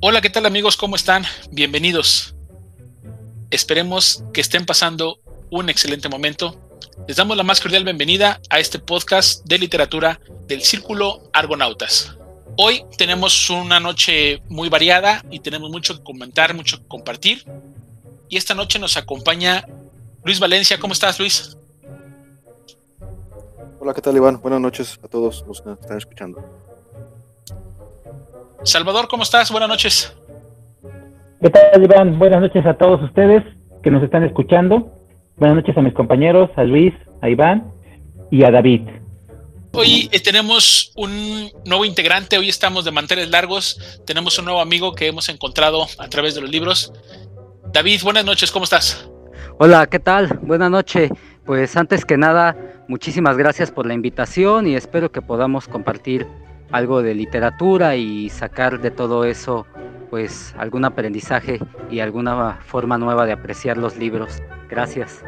Hola, ¿qué tal amigos? ¿Cómo están? Bienvenidos. Esperemos que estén pasando un excelente momento. Les damos la más cordial bienvenida a este podcast de literatura del Círculo Argonautas. Hoy tenemos una noche muy variada y tenemos mucho que comentar, mucho que compartir. Y esta noche nos acompaña Luis Valencia. ¿Cómo estás, Luis? Hola, ¿qué tal, Iván? Buenas noches a todos los que están escuchando. Salvador, ¿cómo estás? Buenas noches. ¿Qué tal, Iván? Buenas noches a todos ustedes que nos están escuchando. Buenas noches a mis compañeros, a Luis, a Iván y a David. Hoy eh, tenemos un nuevo integrante, hoy estamos de manteles largos, tenemos un nuevo amigo que hemos encontrado a través de los libros. David, buenas noches, ¿cómo estás? Hola, ¿qué tal? Buenas noches. Pues antes que nada, muchísimas gracias por la invitación y espero que podamos compartir algo de literatura y sacar de todo eso pues algún aprendizaje y alguna forma nueva de apreciar los libros. Gracias.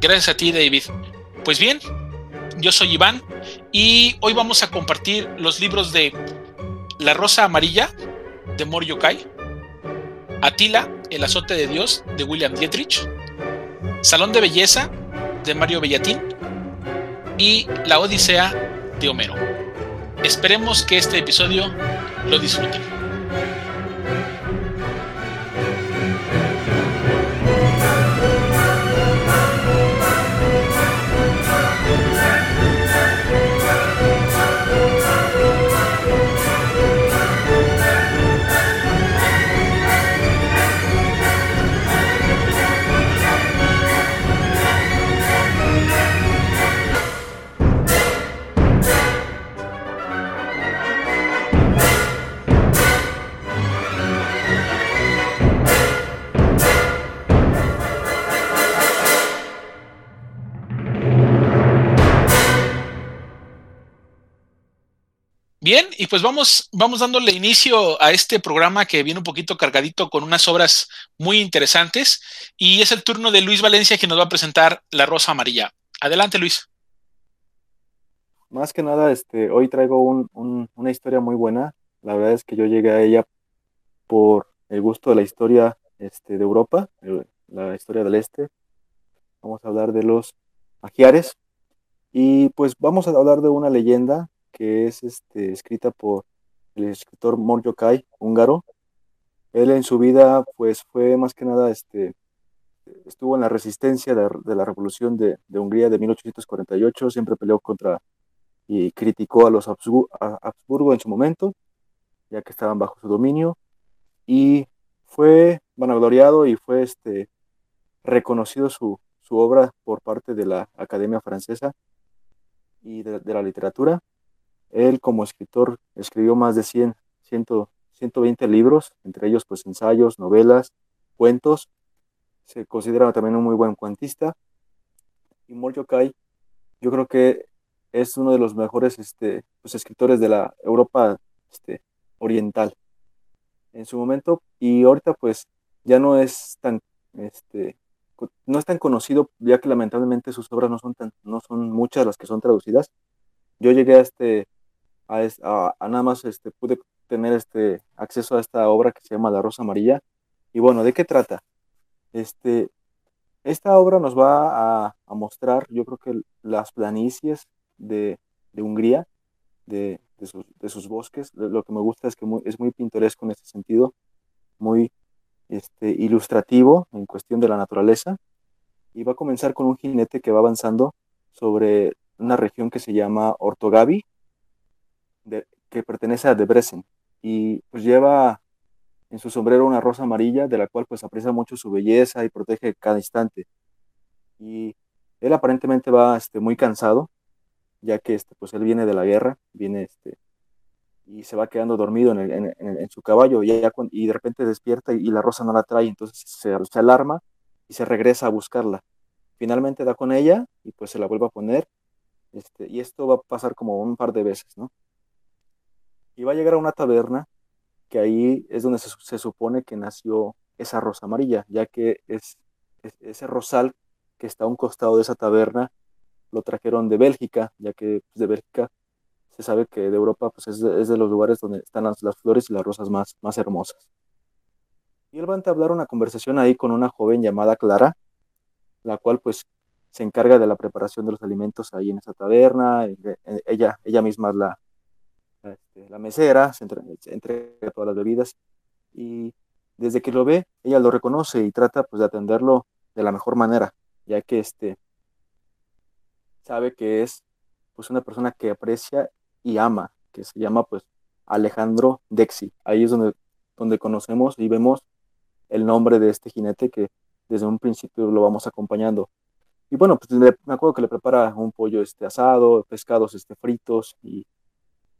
Gracias a ti, David. Pues bien, yo soy Iván y hoy vamos a compartir los libros de La Rosa Amarilla de Mor Yokai, Atila, El azote de Dios de William Dietrich, Salón de Belleza de Mario Bellatín y La Odisea de Homero. Esperemos que este episodio lo disfruten. Bien, y pues vamos, vamos dándole inicio a este programa que viene un poquito cargadito con unas obras muy interesantes. Y es el turno de Luis Valencia que nos va a presentar La Rosa Amarilla. Adelante, Luis. Más que nada, este, hoy traigo una historia muy buena. La verdad es que yo llegué a ella por el gusto de la historia este, de Europa, la historia del Este. Vamos a hablar de los magiares. Y pues vamos a hablar de una leyenda que es este, escrita por el escritor Morjokai, húngaro. Él en su vida, pues fue más que nada, este, estuvo en la resistencia de, la revolución de, Hungría de 1848, siempre peleó contra y criticó a los Habsburgo, en su momento, ya que estaban bajo su dominio, y fue vanagloriado y fue este, reconocido su, obra por parte de la Academia Francesa y de la literatura. Él como escritor escribió más de 100, 120 libros, entre ellos pues ensayos, novelas, cuentos. Se considera también un muy buen cuentista. Y Morjokai, yo creo que es uno de los mejores este, pues, escritores de la Europa este, oriental en su momento. Y ahorita pues ya no es tan, este, no es tan conocido, ya que lamentablemente sus obras no son, tan, no son muchas las que son traducidas. Yo llegué a este a, nada más este, pude tener este acceso a esta obra que se llama La Rosa Amarilla. Y bueno, ¿de qué trata? Este, esta obra nos va a, mostrar, yo creo que las planicies de, Hungría, de, sus, bosques. Lo que me gusta es que es muy pintoresco en este sentido, muy este, ilustrativo en cuestión de la naturaleza. Y va a comenzar con un jinete que va avanzando sobre una región que se llama Ortogavi, que pertenece a Debrecen y pues lleva en su sombrero una rosa amarilla de la cual pues aprecia mucho su belleza y protege cada instante. Y él aparentemente va este, muy cansado, ya que este, pues él viene de la guerra, viene este, y se va quedando dormido en, su caballo y, y de repente despierta y, la rosa no la trae, entonces se, se, alarma y se regresa a buscarla. Finalmente da con ella y pues se la vuelve a poner este, y esto va a pasar como un par de veces, ¿no? Y va a llegar a una taberna que ahí es donde se, supone que nació esa rosa amarilla, ya que es, ese rosal que está a un costado de esa taberna lo trajeron de Bélgica, ya que pues, de Bélgica se sabe que de Europa pues es de, los lugares donde están las, flores y las rosas más, más hermosas. Y él va a entablar una conversación ahí con una joven llamada Clara, la cual pues se encarga de la preparación de los alimentos ahí en esa taberna, ella, ella misma la, este, la mesera, se entrega todas las bebidas y desde que lo ve, ella lo reconoce y trata pues de atenderlo de la mejor manera, ya que este sabe que es pues una persona que aprecia y ama, que se llama pues Alejandro Dexi. Ahí es donde, donde conocemos y vemos el nombre de este jinete que desde un principio lo vamos acompañando. Y bueno, pues me acuerdo que le prepara un pollo este asado, pescados este fritos y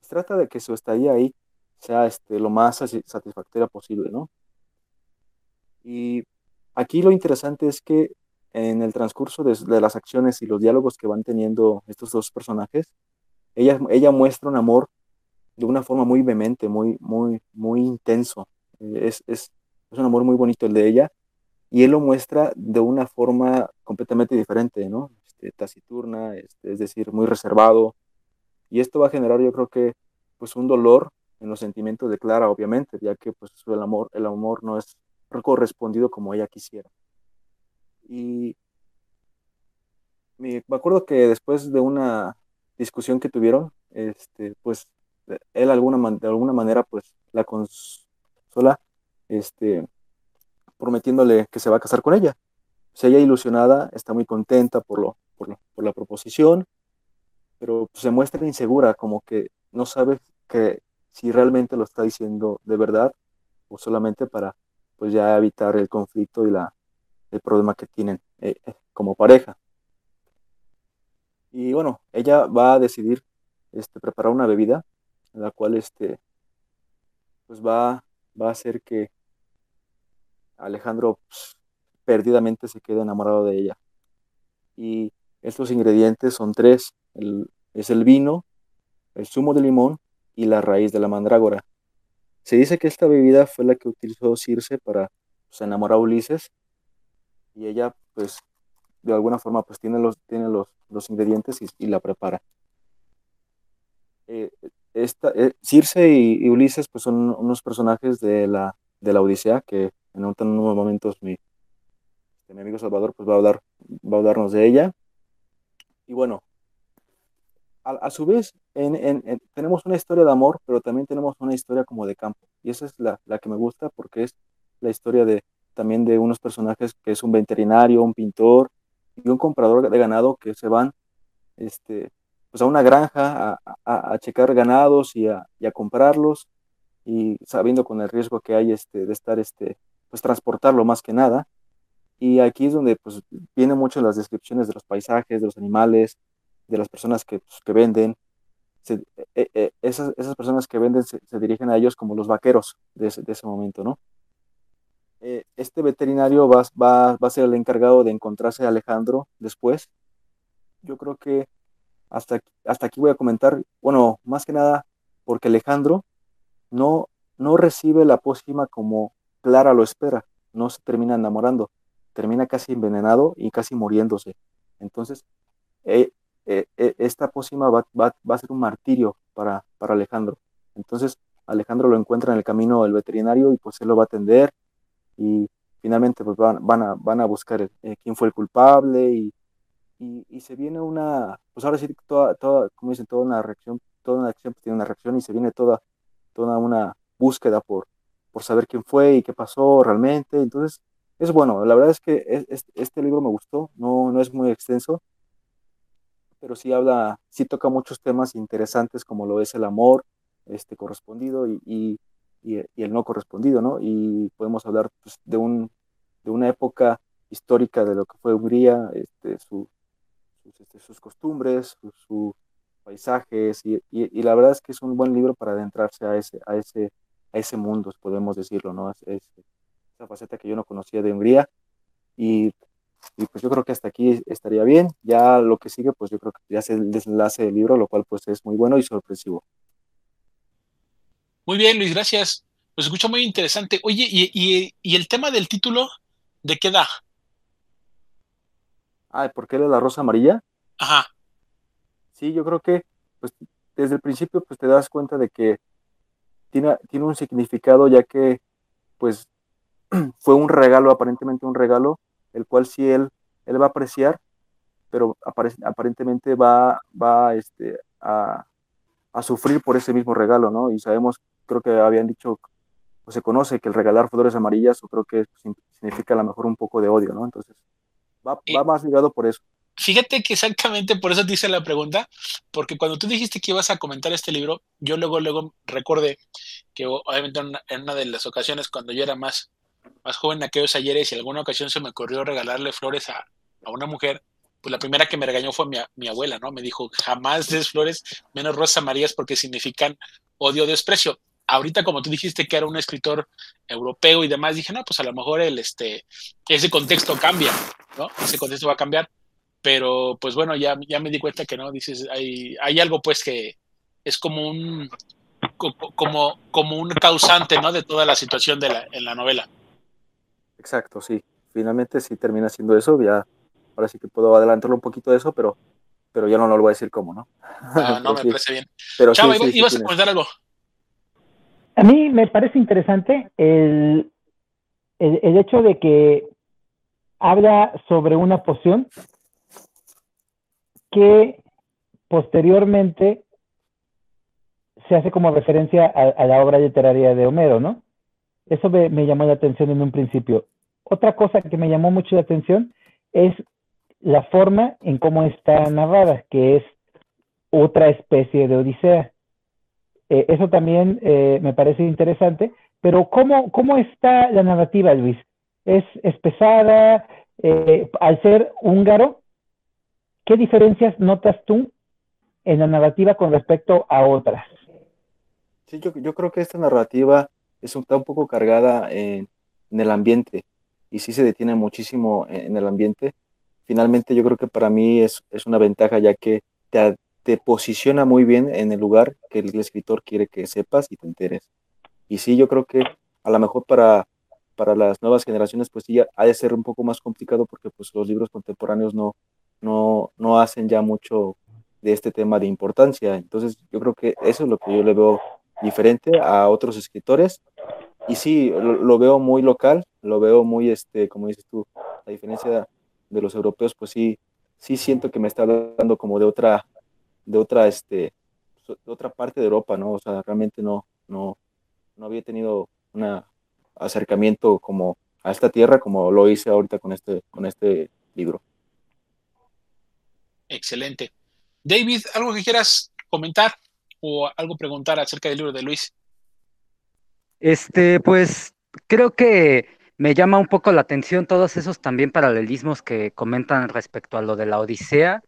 pues, trata de que su estadía ahí sea este, lo más satisfactoria posible, ¿no? Y aquí lo interesante es que en el transcurso de, de, las acciones y los diálogos que van teniendo estos dos personajes, ella, ella muestra un amor de una forma muy vehemente, muy, muy, muy intenso. Es, es, es un amor muy bonito el de ella, y él lo muestra de una forma completamente diferente, ¿no? Este, taciturna, este, es decir, muy reservado, y esto va a generar, yo creo que, pues un dolor en los sentimientos de Clara, obviamente, ya que pues el amor, el amor no es correspondido como ella quisiera. Y me acuerdo que después de una discusión que tuvieron, este, pues él alguna, de alguna manera pues la consola, este, prometiéndole que se va a casar con ella. O ella ilusionada, está muy contenta por, lo, por, por la proposición, pero se muestra insegura, como que no sabe que si realmente lo está diciendo de verdad o solamente para pues ya evitar el conflicto y la, el problema que tienen eh, eh, como pareja. Y bueno, ella va a decidir este, preparar una bebida, en la cual este, pues va, va a hacer que Alejandro pues, perdidamente se quede enamorado de ella. Y estos ingredientes son tres. Es el vino, el zumo de limón y la raíz de la mandrágora. Se dice que esta bebida fue la que utilizó Circe para pues, enamorar a Ulises y ella pues de alguna forma pues tiene los, tiene los, los ingredientes y, la prepara. Eh, esta, eh, Circe y, Ulises pues son unos personajes de la, de la Odisea que en, unos momentos mi, mi amigo Salvador pues va a, hablar, va a hablarnos de ella. Y bueno, a, su vez en, tenemos una historia de amor, pero también tenemos una historia como de campo. Y esa es la, la que me gusta porque es la historia de también de unos personajes que es un veterinario, un pintor y un comprador de ganado que se van este, pues a una granja a, a, checar ganados y a, a, comprarlos y sabiendo con el riesgo que hay este, de estar, este, pues transportarlo más que nada. Y aquí es donde pues vienen mucho las descripciones de los paisajes, de los animales, de las personas que, pues, que venden. Se, e, e, esas, esas, personas que venden se, dirigen a ellos como los vaqueros de ese, de ese momento, ¿no? Eh, este veterinario va, va, va, a ser el encargado de encontrarse a Alejandro después. Yo creo que hasta, hasta aquí voy a comentar, bueno, más que nada porque Alejandro no, no recibe la pócima como Clara lo espera, no se termina enamorando, termina casi envenenado y casi muriéndose. Entonces, eh, eh, esta pócima va, va, va, a ser un martirio para, para Alejandro. Entonces, Alejandro lo encuentra en el camino del veterinario y pues él lo va a atender y finalmente pues van, van, a, van a buscar eh, quién fue el culpable y, y, se viene una, pues ahora sí, toda, toda, como dicen, toda una reacción, toda una acción pues tiene una reacción y se viene toda, toda una búsqueda por, por saber quién fue y qué pasó realmente. Entonces, es bueno, la verdad es que es, es, este libro me gustó, no, no es muy extenso, pero sí habla, sí toca muchos temas interesantes como lo es el amor este, correspondido y, y y, el no correspondido, ¿no? Y podemos hablar pues, de, un, de una época histórica de lo que fue Hungría, este, su, sus, este, sus, costumbres, sus paisajes, y, y, la verdad es que es un buen libro para adentrarse a ese, a ese, a ese mundo, podemos decirlo, ¿no? Es, es, esa faceta que yo no conocía de Hungría, y, y, pues yo creo que hasta aquí estaría bien, ya lo que sigue, pues yo creo que ya es el desenlace del libro, lo cual pues es muy bueno y sorpresivo. Muy bien, Luis, gracias. Pues escucho muy interesante. Oye, ¿y, y, y el tema del título, de qué da? Ah, ¿por qué de la rosa amarilla? Ajá. Sí, yo creo que, pues, desde el principio pues te das cuenta de que tiene, tiene un significado ya que pues fue un regalo, aparentemente un regalo, el cual sí él, él va a apreciar, pero aparentemente va, va este, a, a sufrir por ese mismo regalo, ¿no? Y sabemos, creo que habían dicho, o se conoce que el regalar flores amarillas, o creo que significa a lo mejor un poco de odio, ¿no? Entonces, va, va más ligado por eso. Fíjate que exactamente por eso te hice la pregunta, porque cuando tú dijiste que ibas a comentar este libro, yo luego, luego recordé que obviamente en una, de las ocasiones cuando yo era más, más joven en aquellos ayeres y alguna ocasión se me ocurrió regalarle flores a, a una mujer, pues la primera que me regañó fue mi, mi, abuela, ¿no? Me dijo, jamás des flores, menos rosas amarillas porque significan odio desprecio. Ahorita, como tú dijiste que era un escritor europeo y demás, dije, no, pues a lo mejor el, este, ese contexto cambia, ¿no? Ese contexto va a cambiar. Pero, pues bueno, ya, ya me di cuenta que no, dices, hay, hay algo pues que es como un, como, como un causante, ¿no? De toda la situación de la, en la novela. Exacto, sí. Finalmente sí termina siendo eso, ya ahora sí que puedo adelantarlo un poquito de eso, pero, pero ya no, lo voy a decir cómo, ¿no? Ah, no, me parece bien. Pero ibas a comentar algo. A mí me parece interesante el, el, el, hecho de que habla sobre una poción que posteriormente se hace como referencia a, a la obra literaria de Homero, ¿no? Eso me, me, llamó la atención en un principio. Otra cosa que me llamó mucho la atención es la forma en cómo está narrada, que es otra especie de Odisea. Eh, eso también eh, me parece interesante, pero ¿cómo, ¿cómo está la narrativa, Luis? ¿Es, es pesada? Eh, al ser húngaro, ¿qué diferencias notas tú en la narrativa con respecto a otras? Sí, yo, yo creo que esta narrativa es está un poco cargada en el ambiente y sí se detiene muchísimo en el ambiente finalmente yo creo que para mí es, es una ventaja ya que te, te, posiciona muy bien en el lugar que el, escritor quiere que sepas y te enteres. Y sí, yo creo que a lo mejor para, para las nuevas generaciones pues sí ha de ser un poco más complicado porque pues los libros contemporáneos no, no, no hacen ya mucho de este tema de importancia. Entonces yo creo que eso es lo que yo le veo diferente a otros escritores. Y sí, lo, veo muy local, lo veo muy, este, como dices tú, la diferencia de los europeos, pues sí, sí siento que me está hablando como de otra, de otra, este, de otra parte de Europa, ¿no? O sea, realmente no, no, no había tenido un acercamiento como a esta tierra como lo hice ahorita con este, con este libro. Excelente. David, ¿algo que quieras comentar o algo preguntar acerca del libro de Luis? Este, pues creo que me llama un poco la atención todos esos también paralelismos que comentan respecto a lo de la Odisea.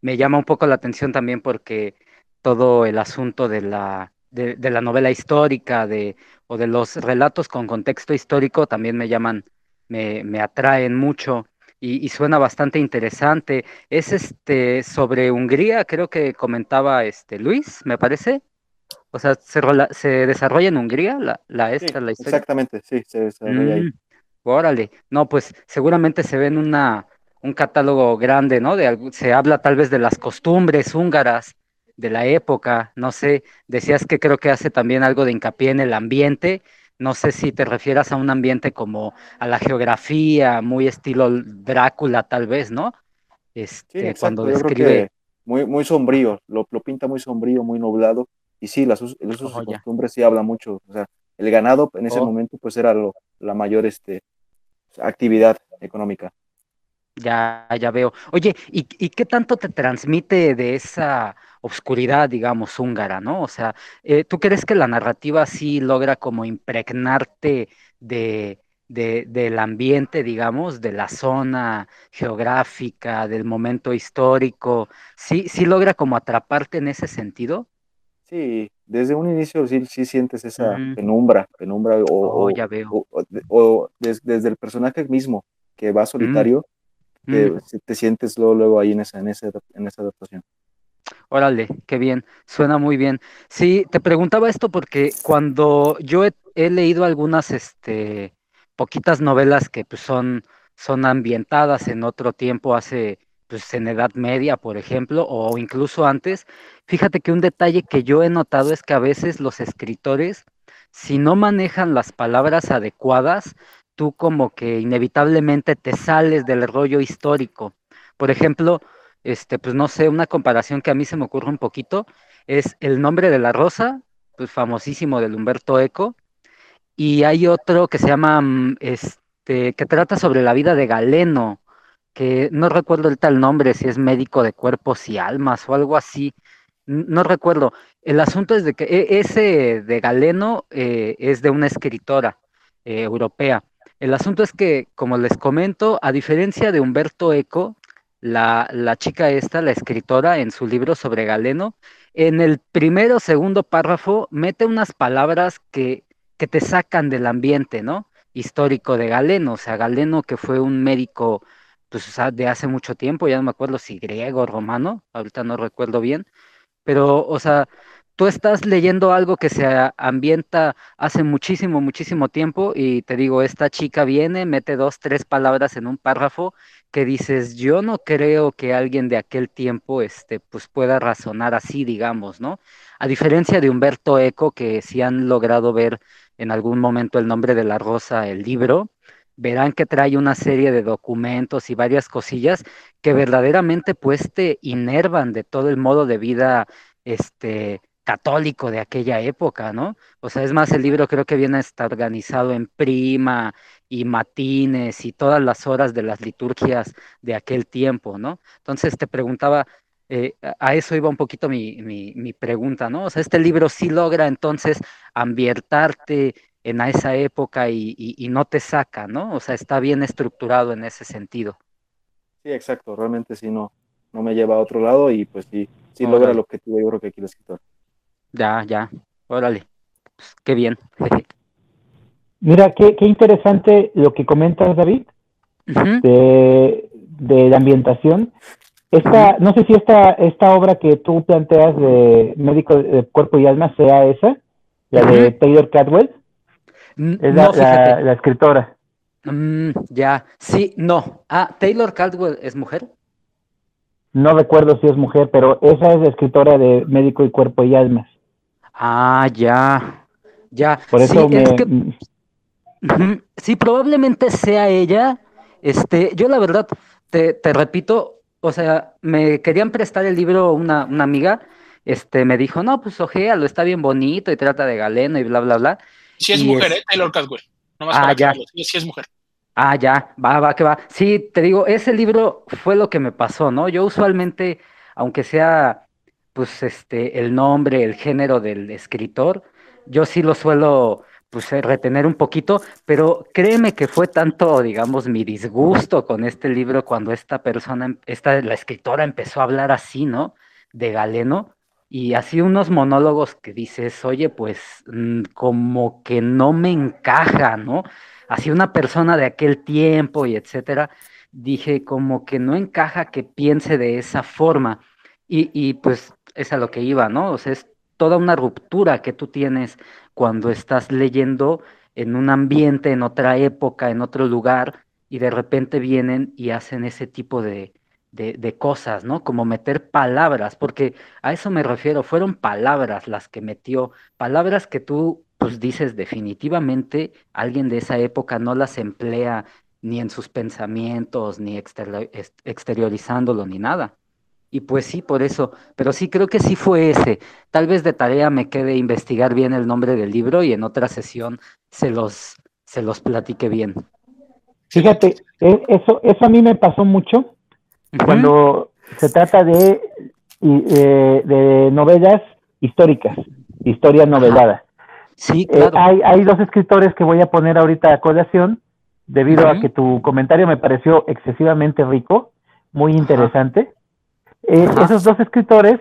Me llama un poco la atención también porque todo el asunto de la, de, la novela histórica de, o de los relatos con contexto histórico también me llaman, me, me atraen mucho. Y, y, suena bastante interesante. Es este sobre Hungría, creo que comentaba este Luis, me parece. O sea, se, se desarrolla en Hungría la, la esta, la historia. Exactamente, sí, se desarrolla ahí. Mm. Órale, no, pues seguramente se ve en una, un catálogo grande, ¿no? De, se habla tal vez de las costumbres húngaras de la época, no sé, decías que creo que hace también algo de hincapié en el ambiente, no sé si te refieras a un ambiente como a la geografía, muy estilo Drácula tal vez, ¿no? Este, cuando describe... Muy, muy sombrío, lo, lo, pinta muy sombrío, muy nublado, y sí, las, sus oh, costumbres sí habla mucho, o sea, el ganado en ese oh. momento pues era lo, la mayor este, actividad económica. Ya, ya veo. Oye, ¿y, ¿y, qué tanto te transmite de esa oscuridad, digamos, húngara, ¿no? O sea, eh, ¿tú crees que la narrativa sí logra como impregnarte de, de, del ambiente, digamos, de la zona geográfica, del momento histórico? ¿Sí, sí logra como atraparte en ese sentido? Sí, desde un inicio sí, sí sientes esa penumbra, penumbra o, oh, ya veo. o, desde el personaje mismo que va solitario, te, sientes luego, luego ahí en esa, en, esa, en esa adaptación. Órale, qué bien, suena muy bien. Sí, te preguntaba esto porque cuando yo he, he leído algunas, este, poquitas novelas que pues, son, son ambientadas en otro tiempo, hace pues en Edad Media, por ejemplo, o incluso antes. Fíjate que un detalle que yo he notado es que a veces los escritores, si no manejan las palabras adecuadas, tú como que inevitablemente te sales del rollo histórico. Por ejemplo, este, pues no sé, una comparación que a mí se me ocurre un poquito es el nombre de la rosa, pues famosísimo del Humberto Eco, y hay otro que se llama, mm, este, que trata sobre la vida de Galeno, que no recuerdo el tal nombre, si es médico de cuerpos y almas o algo así, no recuerdo. El asunto es de que e, ese de Galeno eh, es de una escritora eh, europea. El asunto es que, como les comento, a diferencia de Humberto Eco, la, la, chica esta, la escritora, en su libro sobre Galeno, en el primero o segundo párrafo mete unas palabras que, que te sacan del ambiente, ¿no? Histórico de Galeno, o sea, Galeno que fue un médico pues, de hace mucho tiempo, ya no me acuerdo si griego o romano, ahorita no recuerdo bien, pero, o sea, tú estás leyendo algo que se ambienta hace muchísimo, muchísimo tiempo y te digo, esta chica viene, mete dos, tres palabras en un párrafo que dices, yo no creo que alguien de aquel tiempo, este, pues pueda razonar así, digamos, ¿no? A diferencia de Humberto Eco, que si han logrado ver en algún momento el nombre de la rosa, el libro, verán que trae una serie de documentos y varias cosillas que verdaderamente pues te inervan de todo el modo de vida, este, católico de aquella época, ¿no? O sea, es más, el libro creo que viene a estar organizado en prima y matines y todas las horas de las liturgias de aquel tiempo, ¿no? Entonces te preguntaba, eh, a eso iba un poquito mi, mi, pregunta, ¿no? O sea, este libro sí logra entonces ambientarte en esa época y, y, no te saca, ¿no? O sea, está bien estructurado en ese sentido. Sí, exacto, realmente sí no, no me lleva a otro lado y pues sí, sí logra lo que yo creo que quiere escritor. Ya, ya. Órale. Pues, qué bien. Mira, qué, qué interesante lo que comentas, David, de, de, la ambientación. Esta, no sé si esta, esta obra que tú planteas de médico de cuerpo y alma sea esa, la de Taylor Cadwell. Es la, la, escritora. Mm, ya, sí, no. Ah, Taylor Caldwell es mujer. No recuerdo si es mujer, pero esa es la escritora de Médico y Cuerpo y Almas. Ah, ya, ya. Por eso sí, sí, probablemente sea ella. Este, yo la verdad, te, te repito, o sea, me querían prestar el libro una, una amiga, este, me dijo, no, pues lo está bien bonito y trata de galeno y bla, bla, bla. Sí es mujer, ¿eh? Taylor ah, ya. sí es mujer. Ah, ya, va, va, que va. Sí, te digo, ese libro fue lo que me pasó, ¿no? Yo usualmente, aunque sea pues este, el nombre, el género del escritor, yo sí lo suelo pues eh, retener un poquito, pero créeme que fue tanto, digamos, mi disgusto con este libro cuando esta persona, em, esta, la escritora empezó a hablar así, ¿no? De Galeno, y así unos monólogos que dices, oye, pues mm, como que no me encaja, ¿no? Así una persona de aquel tiempo y etcétera, dije como que no encaja que piense de esa forma. Y, y pues es a lo que iba, ¿no? O sea, es toda una ruptura que tú tienes cuando estás leyendo en un ambiente, en otra época, en otro lugar, y de repente vienen y hacen ese tipo de, de, cosas, ¿no? Como meter palabras, porque a eso me refiero, fueron palabras las que metió, palabras que tú pues dices definitivamente alguien de esa época no las emplea ni en sus pensamientos, ni exteriorizándolo, ni nada. Y pues sí, por eso, pero sí creo que sí fue ese. Tal vez de tarea me quede investigar bien el nombre del libro y en otra sesión se los, se los platique bien. Fíjate, e, eso, eso a mí me pasó mucho cuando se trata de, eh, de novelas históricas, historia novelada. Sí, eh, claro. hay, hay dos escritores que voy a poner ahorita a colación, debido a que tu comentario me pareció excesivamente rico, muy interesante. Eh, esos dos escritores,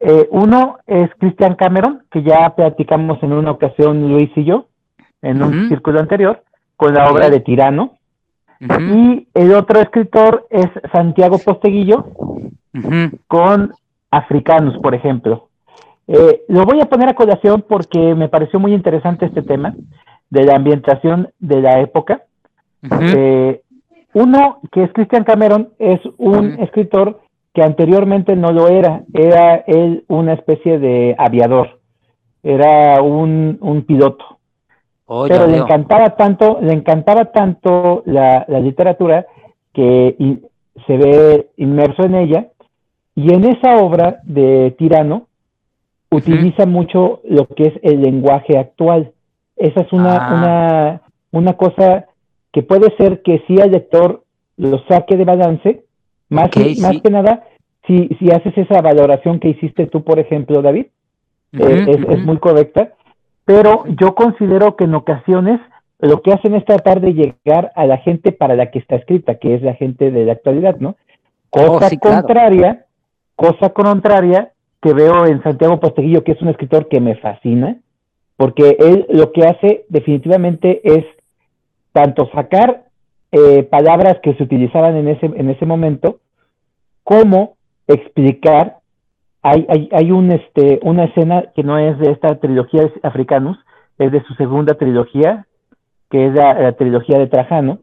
eh, uno es Christian Cameron, que ya platicamos en una ocasión Luis y yo, en un círculo anterior, con la obra de Tirano. Y el otro escritor es Santiago Posteguillo, con Africanos, por ejemplo. Eh, lo voy a poner a colación porque me pareció muy interesante este tema de la ambientación de la época. Uno, que es Christian Cameron, es un escritor que anteriormente no lo era, era él una especie de aviador, era un, un piloto. Oh, pero le veo. encantaba tanto, le encantaba tanto la, la literatura que y- se ve inmerso en ella, y en esa obra de Tirano utiliza mucho lo que es el lenguaje actual. Esa es una, Ah. una, una cosa que puede ser que si el lector lo saque de balance, más, que, más sí. que nada, si, si haces esa valoración que hiciste tú, por ejemplo, David, eh, es, es muy correcta, pero yo considero que en ocasiones lo que hacen es tratar de llegar a la gente para la que está escrita, que es la gente de la actualidad, ¿no? Cosa Oh, sí, claro. contraria, cosa contraria que veo en Santiago Posteguillo, que es un escritor que me fascina, porque él lo que hace definitivamente es tanto sacar eh, palabras que se utilizaban en ese, en ese momento, como explicar hay, hay, hay un, este, una escena que no es de esta trilogía de Africanos, es de su segunda trilogía, que es la, trilogía de Trajano,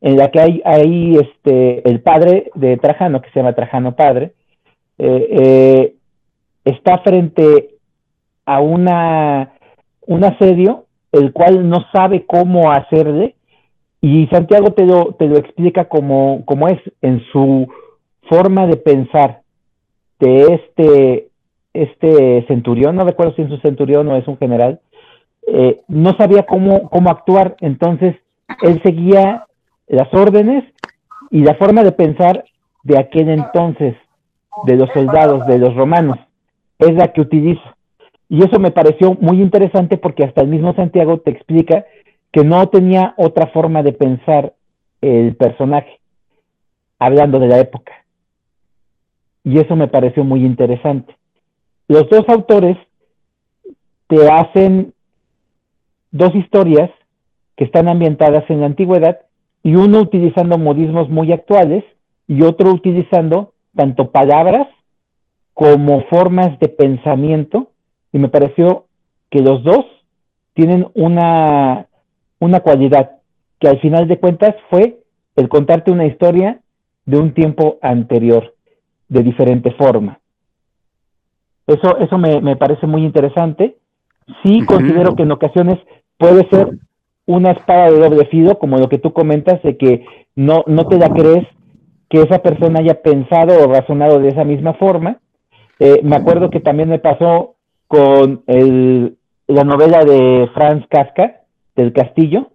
en la que hay, hay este, el padre de Trajano, que se llama Trajano Padre, eh, eh, está frente a una, un asedio, el cual no sabe cómo hacerle, y Santiago te lo, te lo explica como, como es, en su forma de pensar de este, este centurión, no recuerdo si es un centurión o es un general, eh, no sabía cómo, cómo actuar, entonces él seguía las órdenes y la forma de pensar de aquel entonces, de los soldados, de los romanos, es la que utiliza. Y eso me pareció muy interesante porque hasta el mismo Santiago te explica que no tenía otra forma de pensar el personaje, hablando de la época y eso me pareció muy interesante. Los dos autores te hacen dos historias que están ambientadas en la antigüedad y uno utilizando modismos muy actuales y otro utilizando tanto palabras como formas de pensamiento y me pareció que los dos tienen una, una cualidad que al final de cuentas fue el contarte una historia de un tiempo anterior de diferente forma. Eso, eso me, me parece muy interesante. Sí considero que en ocasiones puede ser una espada de doble filo, como lo que tú comentas, de que no, no te la crees que esa persona haya pensado o razonado de esa misma forma. Eh, me acuerdo que también me pasó con el, la novela de Franz Kafka, del Castillo.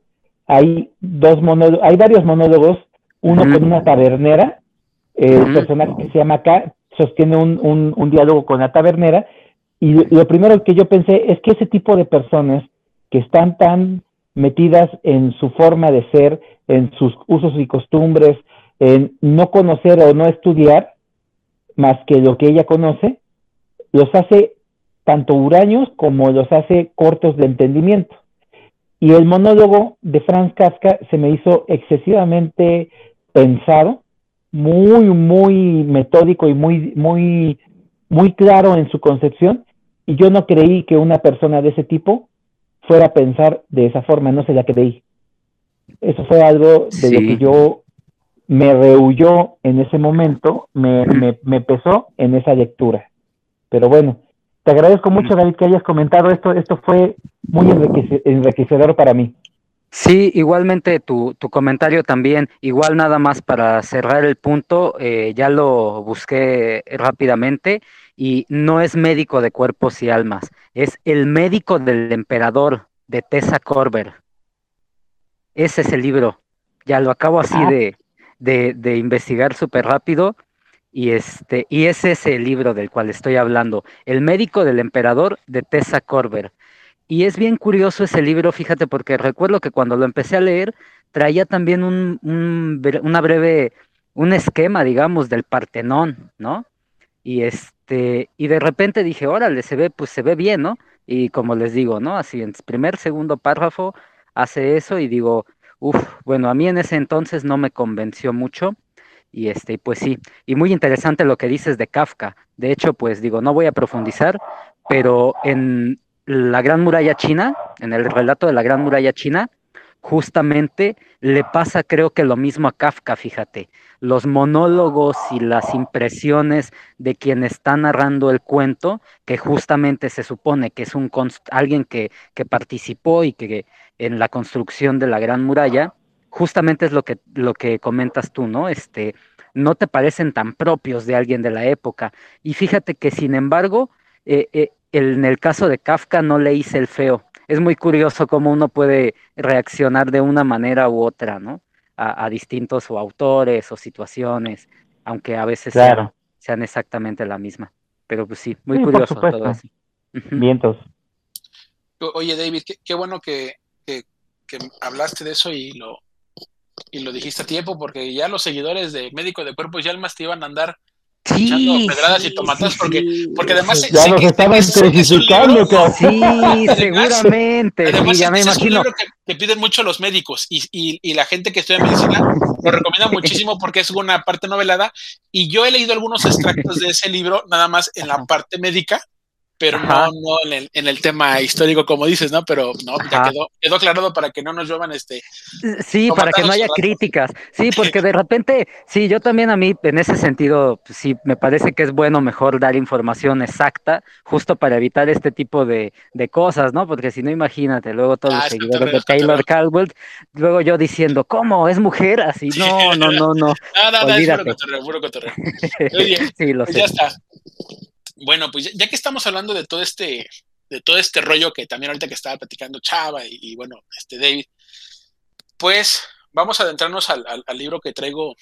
Hay, dos monólogos, hay varios monólogos, uno con una tabernera, el Ujú. personaje que se llama K sostiene un, un, un diálogo con la tabernera, y lo, lo primero que yo pensé es que ese tipo de personas que están tan metidas en su forma de ser, en sus usos y costumbres, en no conocer o no estudiar más que lo que ella conoce, los hace tanto huraños como los hace cortos de entendimiento. Y el monólogo de Franz Kafka se me hizo excesivamente pensado, muy, muy metódico y muy, muy, muy claro en su concepción. Y yo no creí que una persona de ese tipo fuera a pensar de esa forma, no se la creí. Eso fue algo de lo que yo me rehuyó en ese momento, me, me, me pesó en esa lectura. Pero bueno, te agradezco mucho, David, que hayas comentado esto. Esto fue muy enriquece- enriquecedor para mí. Sí, igualmente tu, tu comentario también, igual nada más para cerrar el punto, eh, ya lo busqué rápidamente y no es médico de cuerpos y almas, es el médico del emperador de Tessa Corber. Ese es el libro, ya lo acabo así Ah. de, de, de investigar súper rápido y, este, y ese es el libro del cual estoy hablando, El médico del emperador de Tessa Corber. Y es bien curioso ese libro, fíjate, porque recuerdo que cuando lo empecé a leer traía también un, una breve, un esquema, digamos, del Partenón, ¿no? Y este, y de repente dije, órale, se ve, pues se ve bien, ¿no? Y como les digo, ¿no? Así en primer, segundo párrafo hace eso y digo, uff, bueno, a mí en ese entonces no me convenció mucho. Y este, pues sí, y muy interesante lo que dices de Kafka. De hecho, pues digo, no voy a profundizar, pero en la Gran Muralla China, en el relato de la Gran Muralla China, justamente le pasa creo que lo mismo a Kafka, fíjate. Los monólogos y las impresiones de quien está narrando el cuento, que justamente se supone que es un alguien que, que participó y que en la construcción de la Gran Muralla, justamente es lo que, lo que comentas tú, ¿no? Este, no te parecen tan propios de alguien de la época. Y fíjate que, sin embargo, eh, eh, en el caso de Kafka no le hice el feo. Es muy curioso cómo uno puede reaccionar de una manera u otra, ¿no? A, distintos o autores o situaciones, aunque a veces sean, exactamente la misma. Pero pues sí, muy curioso todo eso. Vientos. Oye, David, qué, bueno que, que, hablaste de eso y lo, y lo dijiste a tiempo, porque ya los seguidores de Médico de Cuerpos y Almas te iban a andar Sí, echando pedradas y tomatas porque, porque además ya nos estaban especificando sí seguramente. Además, ya me imagino. que, que, piden mucho los médicos y, y, y, la gente que estudia medicina lo recomienda muchísimo porque es una parte novelada y yo he leído algunos extractos de ese libro nada más en la parte médica pero no, no en el, en el, tema histórico, como dices, ¿no? Pero no, ya quedó, quedó aclarado para que no nos lluevan este. Sí, para que no haya críticas. Sí, porque de repente, sí, yo también a mí, en ese sentido, sí, me parece que es bueno mejor dar información exacta, justo para evitar este tipo de, de cosas, ¿no? Porque si no, imagínate, luego todos los ah, seguidores de Taylor Caldwell, luego yo diciendo, ¿cómo? ¿Es mujer? Así, no, no, no, no. No, no, no, es puro cotorreo, puro cotorreo. sí, lo pues sé. Ya está. Bueno, pues ya que estamos hablando de todo este, de todo este rollo que también ahorita que estaba platicando Chava y, bueno, este David, pues vamos a adentrarnos al, libro que traigo,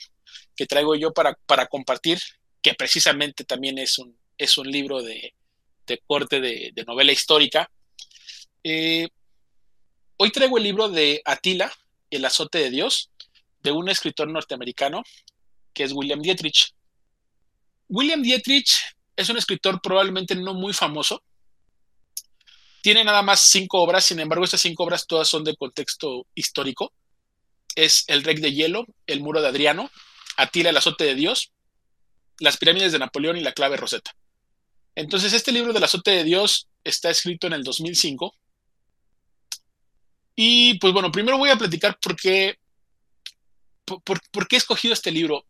que traigo yo para, para, compartir, que precisamente también es un, es un libro de, corte de, novela histórica. Eh, hoy traigo el libro de Atila, El azote de Dios, de un escritor norteamericano que es William Dietrich. William Dietrich es un escritor probablemente no muy famoso. Tiene nada más cinco obras, sin embargo, estas cinco obras todas son de contexto histórico. Es El Rey de Hielo, El Muro de Adriano, Atila el Azote de Dios, Las Pirámides de Napoleón y La Clave Roseta. Entonces, este libro del Azote de Dios está escrito en el 2005. Y pues bueno, primero voy a platicar por qué, por qué he escogido este libro.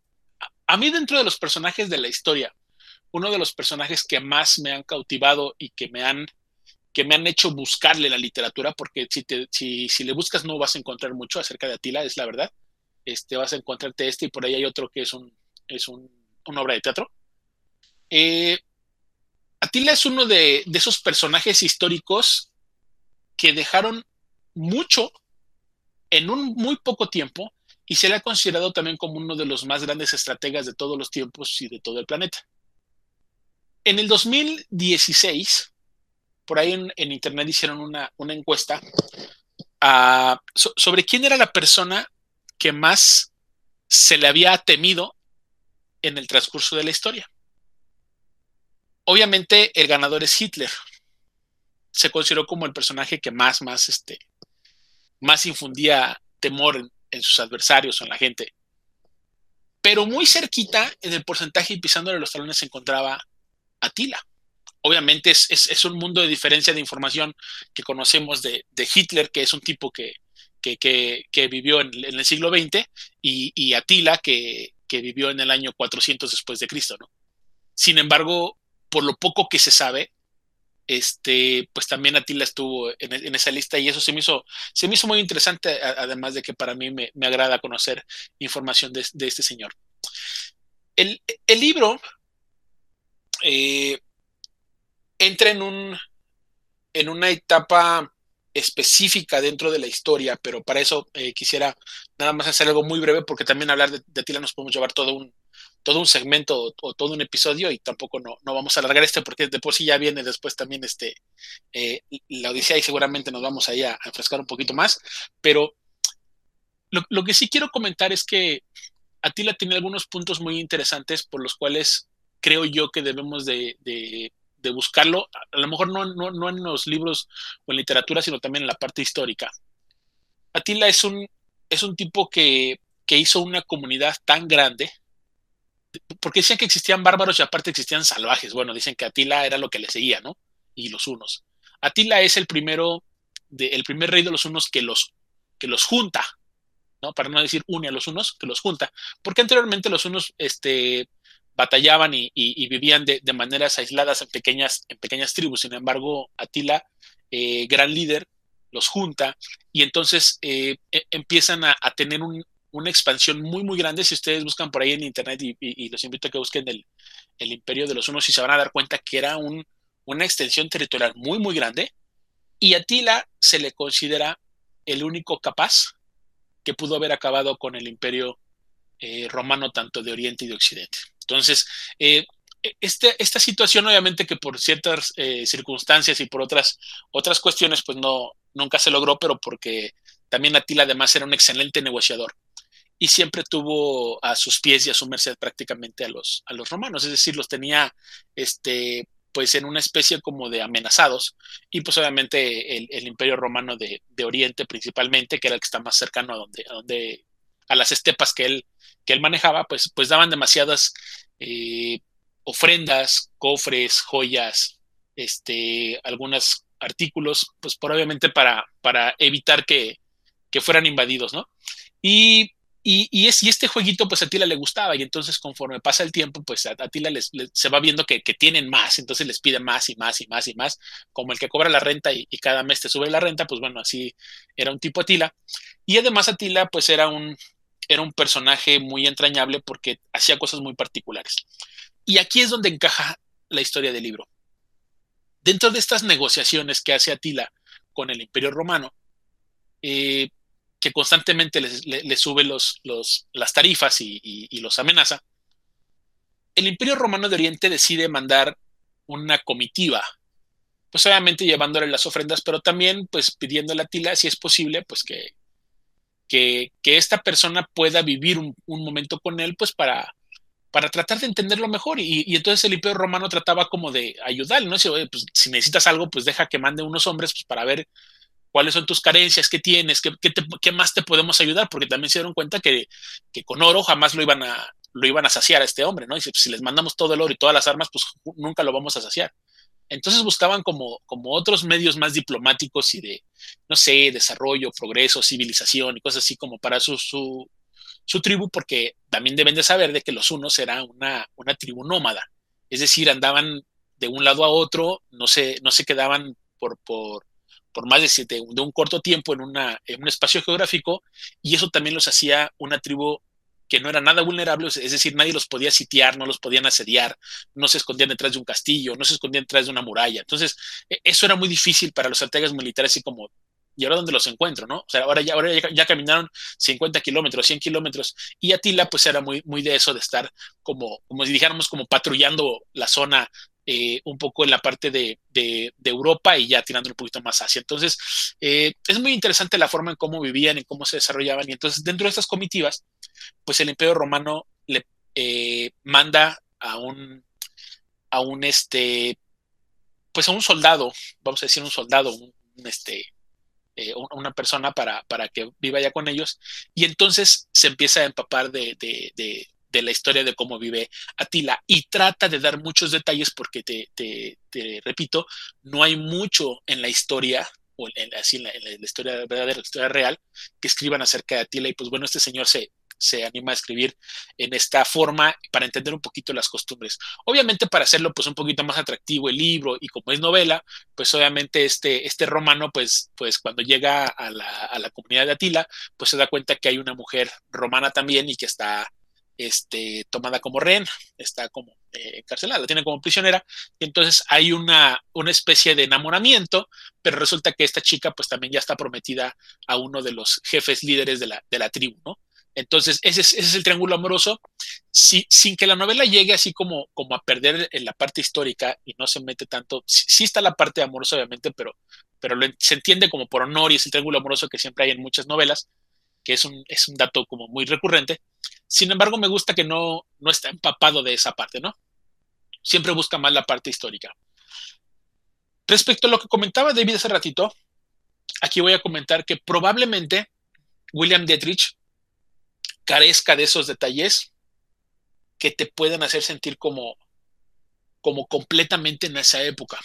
A mí dentro de los personajes de la historia, uno de los personajes que más me han cautivado y que me han, que me han hecho buscarle la literatura, porque si, te, si, si, le buscas no vas a encontrar mucho acerca de Atila, es la verdad. Este, vas a encontrarte este y por ahí hay otro que es, un, es un, una obra de teatro. Eh, Atila es uno de, de esos personajes históricos que dejaron mucho en un muy poco tiempo y se le ha considerado también como uno de los más grandes estrategas de todos los tiempos y de todo el planeta. En el 2016, por ahí en, internet hicieron una, encuesta ah, sobre quién era la persona que más se le había temido en el transcurso de la historia. Obviamente el ganador es Hitler. Se consideró como el personaje que más, más, este, más infundía temor en, en sus adversarios o en la gente. Pero muy cerquita en el porcentaje y pisándole los talones se encontraba Atila. Obviamente es, un mundo de diferencia de información que conocemos de, Hitler, que es un tipo que, que, vivió en, el siglo XX, y, Atila, que, vivió en el año 400 después de Cristo. ¿no? Sin embargo, por lo poco que se sabe, este, pues también Atila estuvo en, esa lista y eso se me hizo, se me hizo muy interesante, además de que para mí me, agrada conocer información de, este señor. El, el, libro eh, entra en, un, en una etapa específica dentro de la historia, pero para eso eh, quisiera nada más hacer algo muy breve porque también hablar de, de nos podemos llevar todo un, todo un segmento o, todo un episodio y tampoco no, no, vamos a alargar este porque de por sí ya viene después también este, eh, la Odisea y seguramente nos vamos ahí a, a enfrescar un poquito más, pero lo, lo, que sí quiero comentar es que Atila tiene algunos puntos muy interesantes por los cuales creo yo que debemos de, buscarlo, a lo mejor no, en los libros o en literatura, sino también en la parte histórica. Atila es un, es un tipo que, hizo una comunidad tan grande, porque decían que existían bárbaros y aparte existían salvajes. Bueno, dicen que Atila era lo que le seguía, ¿no? Y los unos. Atila es el primero, el primer rey de los unos que los que los junta, ¿no? Para no decir une a los unos, que los junta, porque anteriormente los unos este, batallaban y, vivían de, maneras aisladas en pequeñas, en pequeñas tribus. Sin embargo, Atila, eh, gran líder, los junta y entonces eh, e, empiezan a, tener una expansión muy, muy grande. Si ustedes buscan por ahí en internet y, los invito a que busquen el, imperio de los unos y se van a dar cuenta que era un, una extensión territorial muy, muy grande. Y Atila se le considera el único capaz que pudo haber acabado con el imperio eh, romano tanto de Oriente y de Occidente. Entonces, eh, este, esta situación obviamente que por ciertas eh, circunstancias y por otras, otras cuestiones, pues no, nunca se logró, pero porque también Atila además era un excelente negociador y siempre tuvo a sus pies y a su merced prácticamente a los, a los romanos, es decir, los tenía este, pues en una especie como de amenazados y pues obviamente el, imperio romano de, Oriente principalmente, que era el que está más cercano a donde a las estepas que él, que él manejaba, pues, pues daban demasiadas eh, ofrendas, cofres, joyas, este, algunos artículos, pues probablemente para, para evitar que, que fueran invadidos, ¿no? Y y, y, es, y este jueguito, pues a Tila le gustaba, y entonces conforme pasa el tiempo, pues a, Tila les, se va viendo que, que, tienen más, entonces les pide más y más y más y más, como el que cobra la renta y, cada mes te sube la renta, pues bueno, así era un tipo Atila. Y además Atila, pues era un, era un personaje muy entrañable porque hacía cosas muy particulares. Y aquí es donde encaja la historia del libro. Dentro de estas negociaciones que hace Atila con el Imperio Romano, eh, que constantemente le, sube los, las tarifas y, los amenaza, el Imperio Romano de Oriente decide mandar una comitiva, pues obviamente llevándole las ofrendas, pero también pues pidiéndole a Tila, si es posible, pues que, que, esta persona pueda vivir un, momento con él, pues para, para tratar de entenderlo mejor. Y, entonces el Imperio Romano trataba como de ayudarle, ¿no? Si, pues, si necesitas algo, pues deja que mande unos hombres pues, para ver cuáles son tus carencias, qué tienes, qué, qué, más te podemos ayudar, porque también se dieron cuenta que, que, con oro jamás lo iban, a, lo iban a saciar a este hombre, ¿no? Y si, si, les mandamos todo el oro y todas las armas, pues nunca lo vamos a saciar. Entonces buscaban como, otros medios más diplomáticos y de, no sé, desarrollo, progreso, civilización y cosas así como para su, su, tribu, porque también deben de saber de que los unos era una, tribu nómada, es decir, andaban de un lado a otro, no se, no se quedaban por, por, más de, de, de un corto tiempo en, una, en un espacio geográfico, y eso también los hacía una tribu que no era nada vulnerable, es decir, nadie los podía sitiar, no los podían asediar, no se escondían detrás de un castillo, no se escondían detrás de una muralla. Entonces, e, eso era muy difícil para los estrategas militares, así como, ¿y ahora dónde los encuentro? ¿no? O sea, ahora ya, ahora ya, caminaron 50 kilómetros, 100 kilómetros, y Atila pues era muy, muy de eso, de estar como, como si dijéramos, como patrullando la zona eh, un poco en la parte de, Europa y ya tirando un poquito más hacia. Entonces, eh, es muy interesante la forma en cómo vivían, en cómo se desarrollaban. Y entonces, dentro de estas comitivas, pues el Imperio Romano le eh, manda a un, a un, este, pues a un soldado, vamos a decir un soldado, un, este, una persona para, para, que viva ya con ellos. Y entonces se empieza a empapar de, de la historia de cómo vive Atila y trata de dar muchos detalles porque te, te, repito, no hay mucho en la historia o en, así en la, historia verdadera, la historia real, que escriban acerca de Atila y pues bueno, este señor se, se anima a escribir en esta forma para entender un poquito las costumbres. Obviamente para hacerlo pues un poquito más atractivo el libro y como es novela, pues obviamente este, este romano pues, pues cuando llega a la, a la comunidad de Atila, pues se da cuenta que hay una mujer romana también y que está este, tomada como rehén, está como eh, encarcelada, la tienen como prisionera, y entonces hay una, una especie de enamoramiento, pero resulta que esta chica pues también ya está prometida a uno de los jefes líderes de la, de la tribu, ¿no? Entonces, ese es, el triángulo amoroso, sin que la novela llegue así como, como a perder en la parte histórica y no se mete tanto, sí, está la parte amorosa obviamente, pero, pero se entiende como por honor y es el triángulo amoroso que siempre hay en muchas novelas, que es un, es un dato como muy recurrente, sin embargo, me gusta que no, no está empapado de esa parte, ¿no? Siempre busca más la parte histórica. Respecto a lo que comentaba David hace ratito, aquí voy a comentar que probablemente William Dietrich carezca de esos detalles que te puedan hacer sentir como, como completamente en esa época.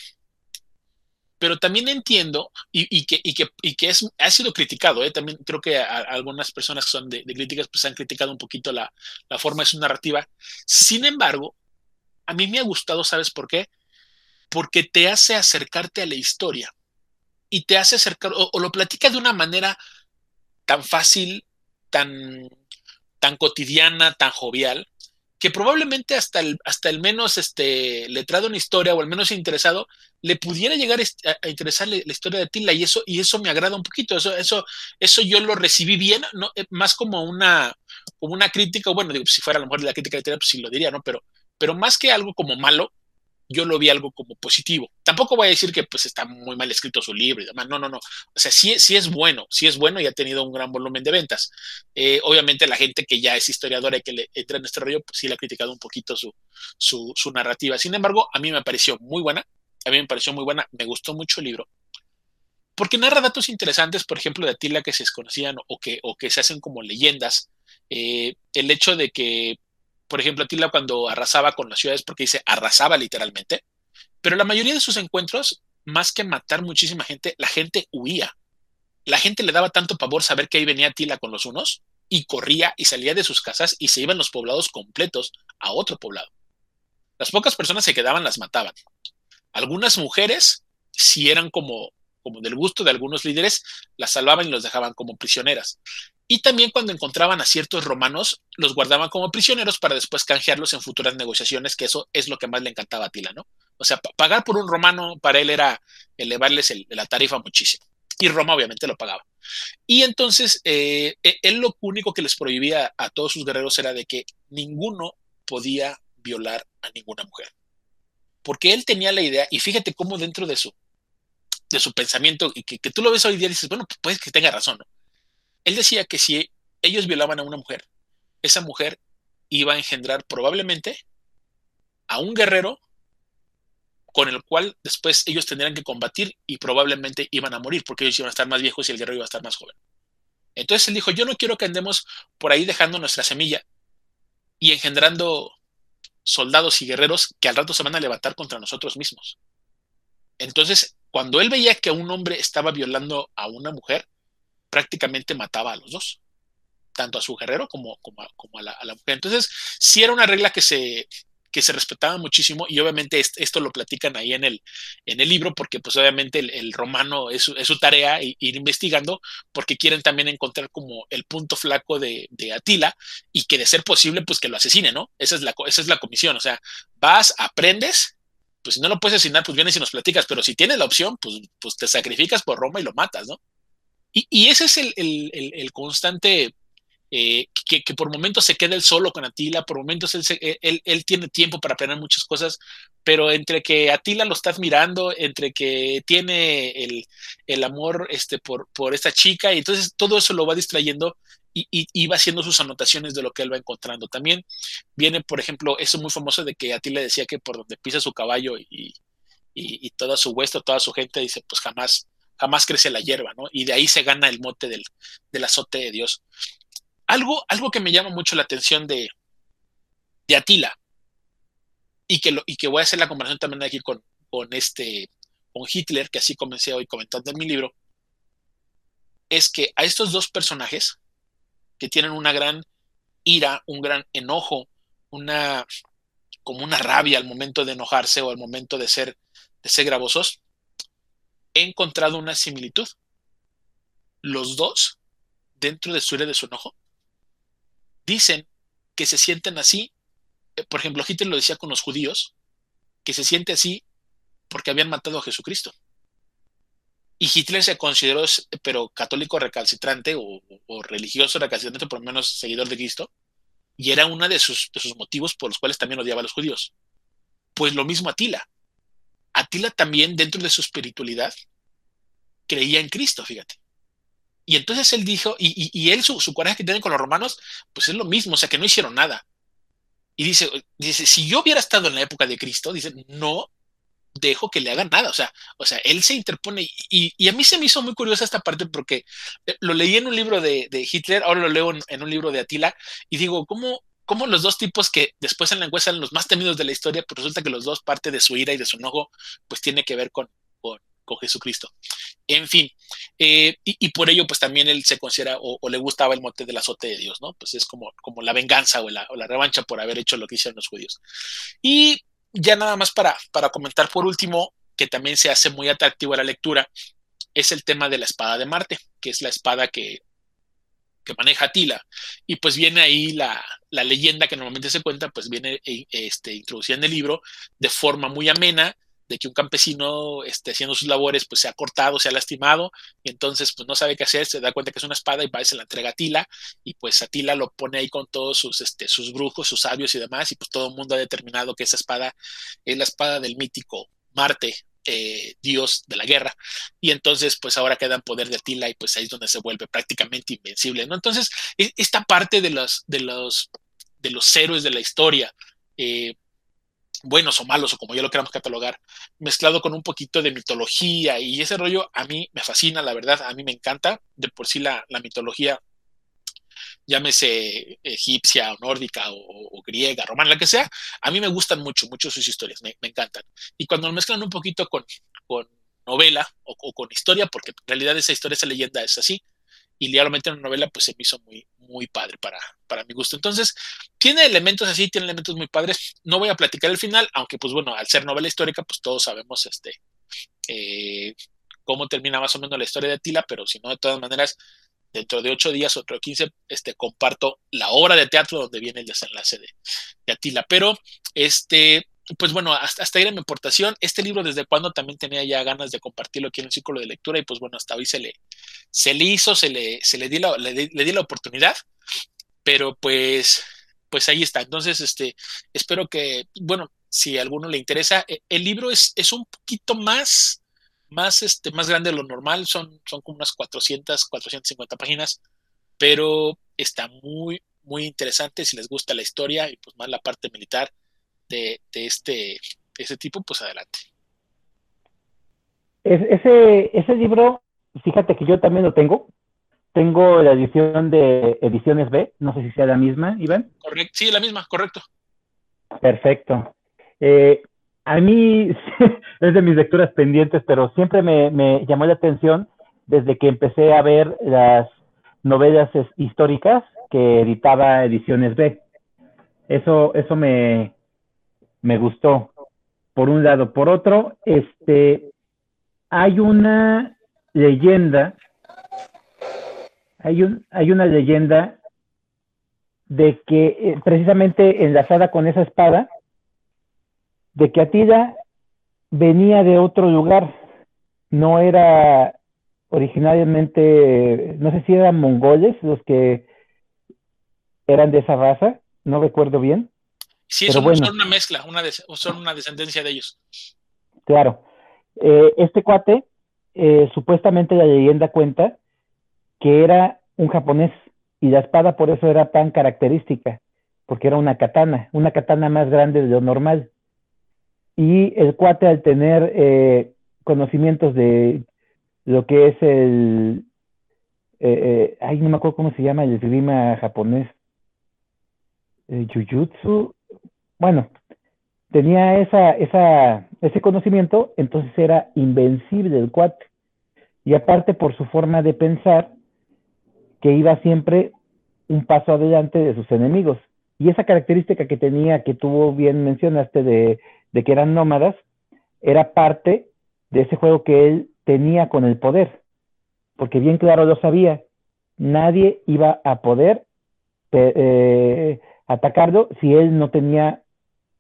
pero también entiendo y, que, que, que es, ha sido criticado, ¿eh? también creo que algunas personas que son de, críticas pues han criticado un poquito la, la, forma de su narrativa. Sin embargo, a mí me ha gustado, ¿sabes por qué? Porque te hace acercarte a la historia y te hace acercar, o, lo platica de una manera tan fácil, tan, tan cotidiana, tan jovial, que probablemente hasta el, hasta el menos este, letrado en historia o el menos interesado le pudiera llegar a, interesar la, historia de Tila y eso, y eso me agrada un poquito, eso, eso, eso yo lo recibí bien, ¿no? Eh, más como una, como una crítica, bueno, digo, si fuera a lo mejor la crítica literaria, pues sí lo diría, ¿no? Pero, pero más que algo como malo, yo lo vi algo como positivo. Tampoco voy a decir que pues está muy mal escrito su libro y demás. No, no, no. O sea, sí, sí es bueno, sí es bueno y ha tenido un gran volumen de ventas. Eh, obviamente la gente que ya es historiadora y que le entra en este rollo, pues sí le ha criticado un poquito su, su, narrativa. Sin embargo, a mí me pareció muy buena. A mí me pareció muy buena. Me gustó mucho el libro. Porque narra datos interesantes, por ejemplo, de Atila que se desconocían o que, o que se hacen como leyendas. Eh, el hecho de que por ejemplo, Atila cuando arrasaba con las ciudades, porque dice arrasaba literalmente, pero la mayoría de sus encuentros, más que matar muchísima gente, la gente huía. La gente le daba tanto pavor saber que ahí venía Atila con los unos y corría y salía de sus casas y se iban los poblados completos a otro poblado. Las pocas personas se quedaban las mataban. Algunas mujeres, si eran como, como del gusto de algunos líderes, las salvaban y los dejaban como prisioneras. Y también cuando encontraban a ciertos romanos, los guardaban como prisioneros para después canjearlos en futuras negociaciones, que eso es lo que más le encantaba a Tila, ¿no? O sea, pagar por un romano para él era elevarles la tarifa muchísimo. Y Roma obviamente lo pagaba. Y entonces, eh, e, él lo único que les prohibía a todos sus guerreros era de que ninguno podía violar a ninguna mujer. Porque él tenía la idea, y fíjate cómo dentro de su, de su pensamiento, y que, que tú lo ves hoy día dices, bueno, pues que tenga razón, ¿no? Él decía que si ellos violaban a una mujer, esa mujer iba a engendrar probablemente a un guerrero con el cual después ellos tendrían que combatir y probablemente iban a morir porque ellos iban a estar más viejos y el guerrero iba a estar más joven. Entonces él dijo, yo no quiero que andemos por ahí dejando nuestra semilla y engendrando soldados y guerreros que al rato se van a levantar contra nosotros mismos. Entonces, cuando él veía que un hombre estaba violando a una mujer, prácticamente mataba a los dos, tanto a su guerrero como, como, a, la, mujer. Entonces, sí era una regla que se, que se respetaba muchísimo y obviamente esto lo platican ahí en el, en el libro porque pues obviamente el, romano es, su tarea ir investigando porque quieren también encontrar como el punto flaco de, de, Atila y que de ser posible pues que lo asesine, ¿no? Esa es la, esa es la comisión, o sea, vas, aprendes, pues si no lo puedes asesinar pues vienes y nos platicas, pero si tienes la opción pues, pues te sacrificas por Roma y lo matas, ¿no? Y, ese es el, constante eh, que, por momentos se queda él solo con Atila, por momentos él, él, tiene tiempo para aprender muchas cosas, pero entre que Atila lo está admirando, entre que tiene el, amor este, por, por esta chica, y entonces todo eso lo va distrayendo y, va haciendo sus anotaciones de lo que él va encontrando. También viene, por ejemplo, eso muy famoso de que Atila decía que por donde pisa su caballo y, y, toda su huesto, toda su gente, dice, pues jamás jamás crece la hierba, ¿no? Y de ahí se gana el mote del, azote de Dios. Algo, algo que me llama mucho la atención de, de Atila, y que, lo, y que voy a hacer la comparación también aquí con, con, este, con Hitler, que así comencé hoy comentando en mi libro, es que a estos dos personajes, que tienen una gran ira, un gran enojo, una como una rabia al momento de enojarse o al momento de ser, de ser gravosos, he encontrado una similitud. Los dos, dentro de su ira de su enojo, dicen que se sienten así. Eh, por ejemplo, Hitler lo decía con los judíos, que se siente así porque habían matado a Jesucristo. Y Hitler se consideró, pero católico recalcitrante o, religioso recalcitrante, por lo menos seguidor de Cristo, y era uno de sus, de sus motivos por los cuales también odiaba a los judíos. Pues lo mismo Atila. Atila también, dentro de su espiritualidad, creía en Cristo, fíjate. Y entonces él dijo, y, él, su, coraje que tienen con los romanos, pues es lo mismo, o sea, que no hicieron nada. Y dice, dice, si yo hubiera estado en la época de Cristo, dice, no dejo que le hagan nada. O sea, o sea, él se interpone. Y, a mí se me hizo muy curiosa esta parte porque eh, lo leí en un libro de, Hitler, ahora lo leo en, un libro de Atila, y digo, ¿cómo, cómo los dos tipos que después en la encuesta eran los más temidos de la historia, pues resulta que los dos, parte de su ira y de su enojo, pues tiene que ver con, con Jesucristo. En fin, eh, y, por ello pues también él se considera o, le gustaba el mote del azote de Dios, ¿no? Pues es como, como la venganza o la, revancha por haber hecho lo que hicieron los judíos. Y ya nada más para, para comentar por último, que también se hace muy atractivo a la lectura, es el tema de la espada de Marte, que es la espada que, que maneja Tila. Y pues viene ahí la, la, leyenda que normalmente se cuenta, pues viene eh, este, introducida en el libro de forma muy amena, de que un campesino este, haciendo sus labores pues se ha cortado, se ha lastimado y entonces pues no sabe qué hacer, se da cuenta que es una espada y va se la entrega a Tila y pues a Tila lo pone ahí con todos sus, este, sus brujos, sus sabios y demás y pues todo el mundo ha determinado que esa espada es la espada del mítico Marte, eh, dios de la guerra y entonces pues ahora queda en poder de Tila y pues ahí es donde se vuelve prácticamente invencible, ¿no? Entonces e, esta parte de los, de los, de los héroes de la historia, eh, buenos o malos, o como ya lo queramos catalogar, mezclado con un poquito de mitología y ese rollo a mí me fascina, la verdad, a mí me encanta. De por sí la, mitología, llámese egipcia o nórdica o, griega, romana, la que sea, a mí me gustan mucho, mucho sus historias, me, encantan. Y cuando lo mezclan un poquito con, novela o, o, con historia, porque en realidad esa historia, esa leyenda es así, y ya meten en una novela, pues se me hizo muy, muy padre para, para mi gusto. Entonces, tiene elementos así, tiene elementos muy padres. No voy a platicar el final, aunque pues bueno, al ser novela histórica, pues todos sabemos este eh, cómo termina más o menos la historia de Atila, pero si no, de todas maneras, dentro de ocho días, otro quince, este, comparto la obra de teatro donde viene el desenlace de, de Atila. Pero este, pues bueno, hasta, hasta ir a mi aportación. Este libro, desde cuando también tenía ya ganas de compartirlo aquí en el círculo de lectura, y pues bueno, hasta hoy se le, se le hizo, se le, se le, di la, le, di la oportunidad, pero pues, pues ahí está. Entonces, este, espero que, bueno, si a alguno le interesa, e, el libro es, es un poquito más, más, este, más grande de lo normal, son, son como unas 400, 450 páginas, pero está muy, muy interesante si les gusta la historia y pues más la parte militar de, este, ese tipo, pues adelante. ese, ese libro, fíjate que yo también lo tengo. Tengo la edición de Ediciones B, no sé si sea la misma, Iván. Correcto, sí, la misma, correcto. Perfecto. Eh, a mí es de mis lecturas pendientes, pero siempre me, llamó la atención desde que empecé a ver las novelas históricas que editaba Ediciones B. Eso, eso me, me gustó, por un lado. Por otro, este, hay una leyenda, hay, un, hay una leyenda de que eh, precisamente enlazada con esa espada, de que Atila venía de otro lugar, no era originariamente, no sé si eran mongoles los que eran de esa raza, no recuerdo bien. Sí, son, una mezcla, una son una descendencia de ellos. Claro. Eh, este cuate, eh, supuestamente la leyenda cuenta que era un japonés y la espada por eso era tan característica, porque era una katana, una katana más grande de lo normal. Y el cuate al tener eh, conocimientos de lo que es el, ay, no me acuerdo cómo se llama el esgrima japonés, Jujutsu, bueno, tenía esa, esa, ese conocimiento, entonces era invencible el cuate. Y aparte por su forma de pensar, que iba siempre un paso adelante de sus enemigos. Y esa característica que tenía, que tú bien mencionaste, de, de que eran nómadas, era parte de ese juego que él tenía con el poder. Porque bien claro lo sabía, nadie iba a poder eh, atacarlo si él no tenía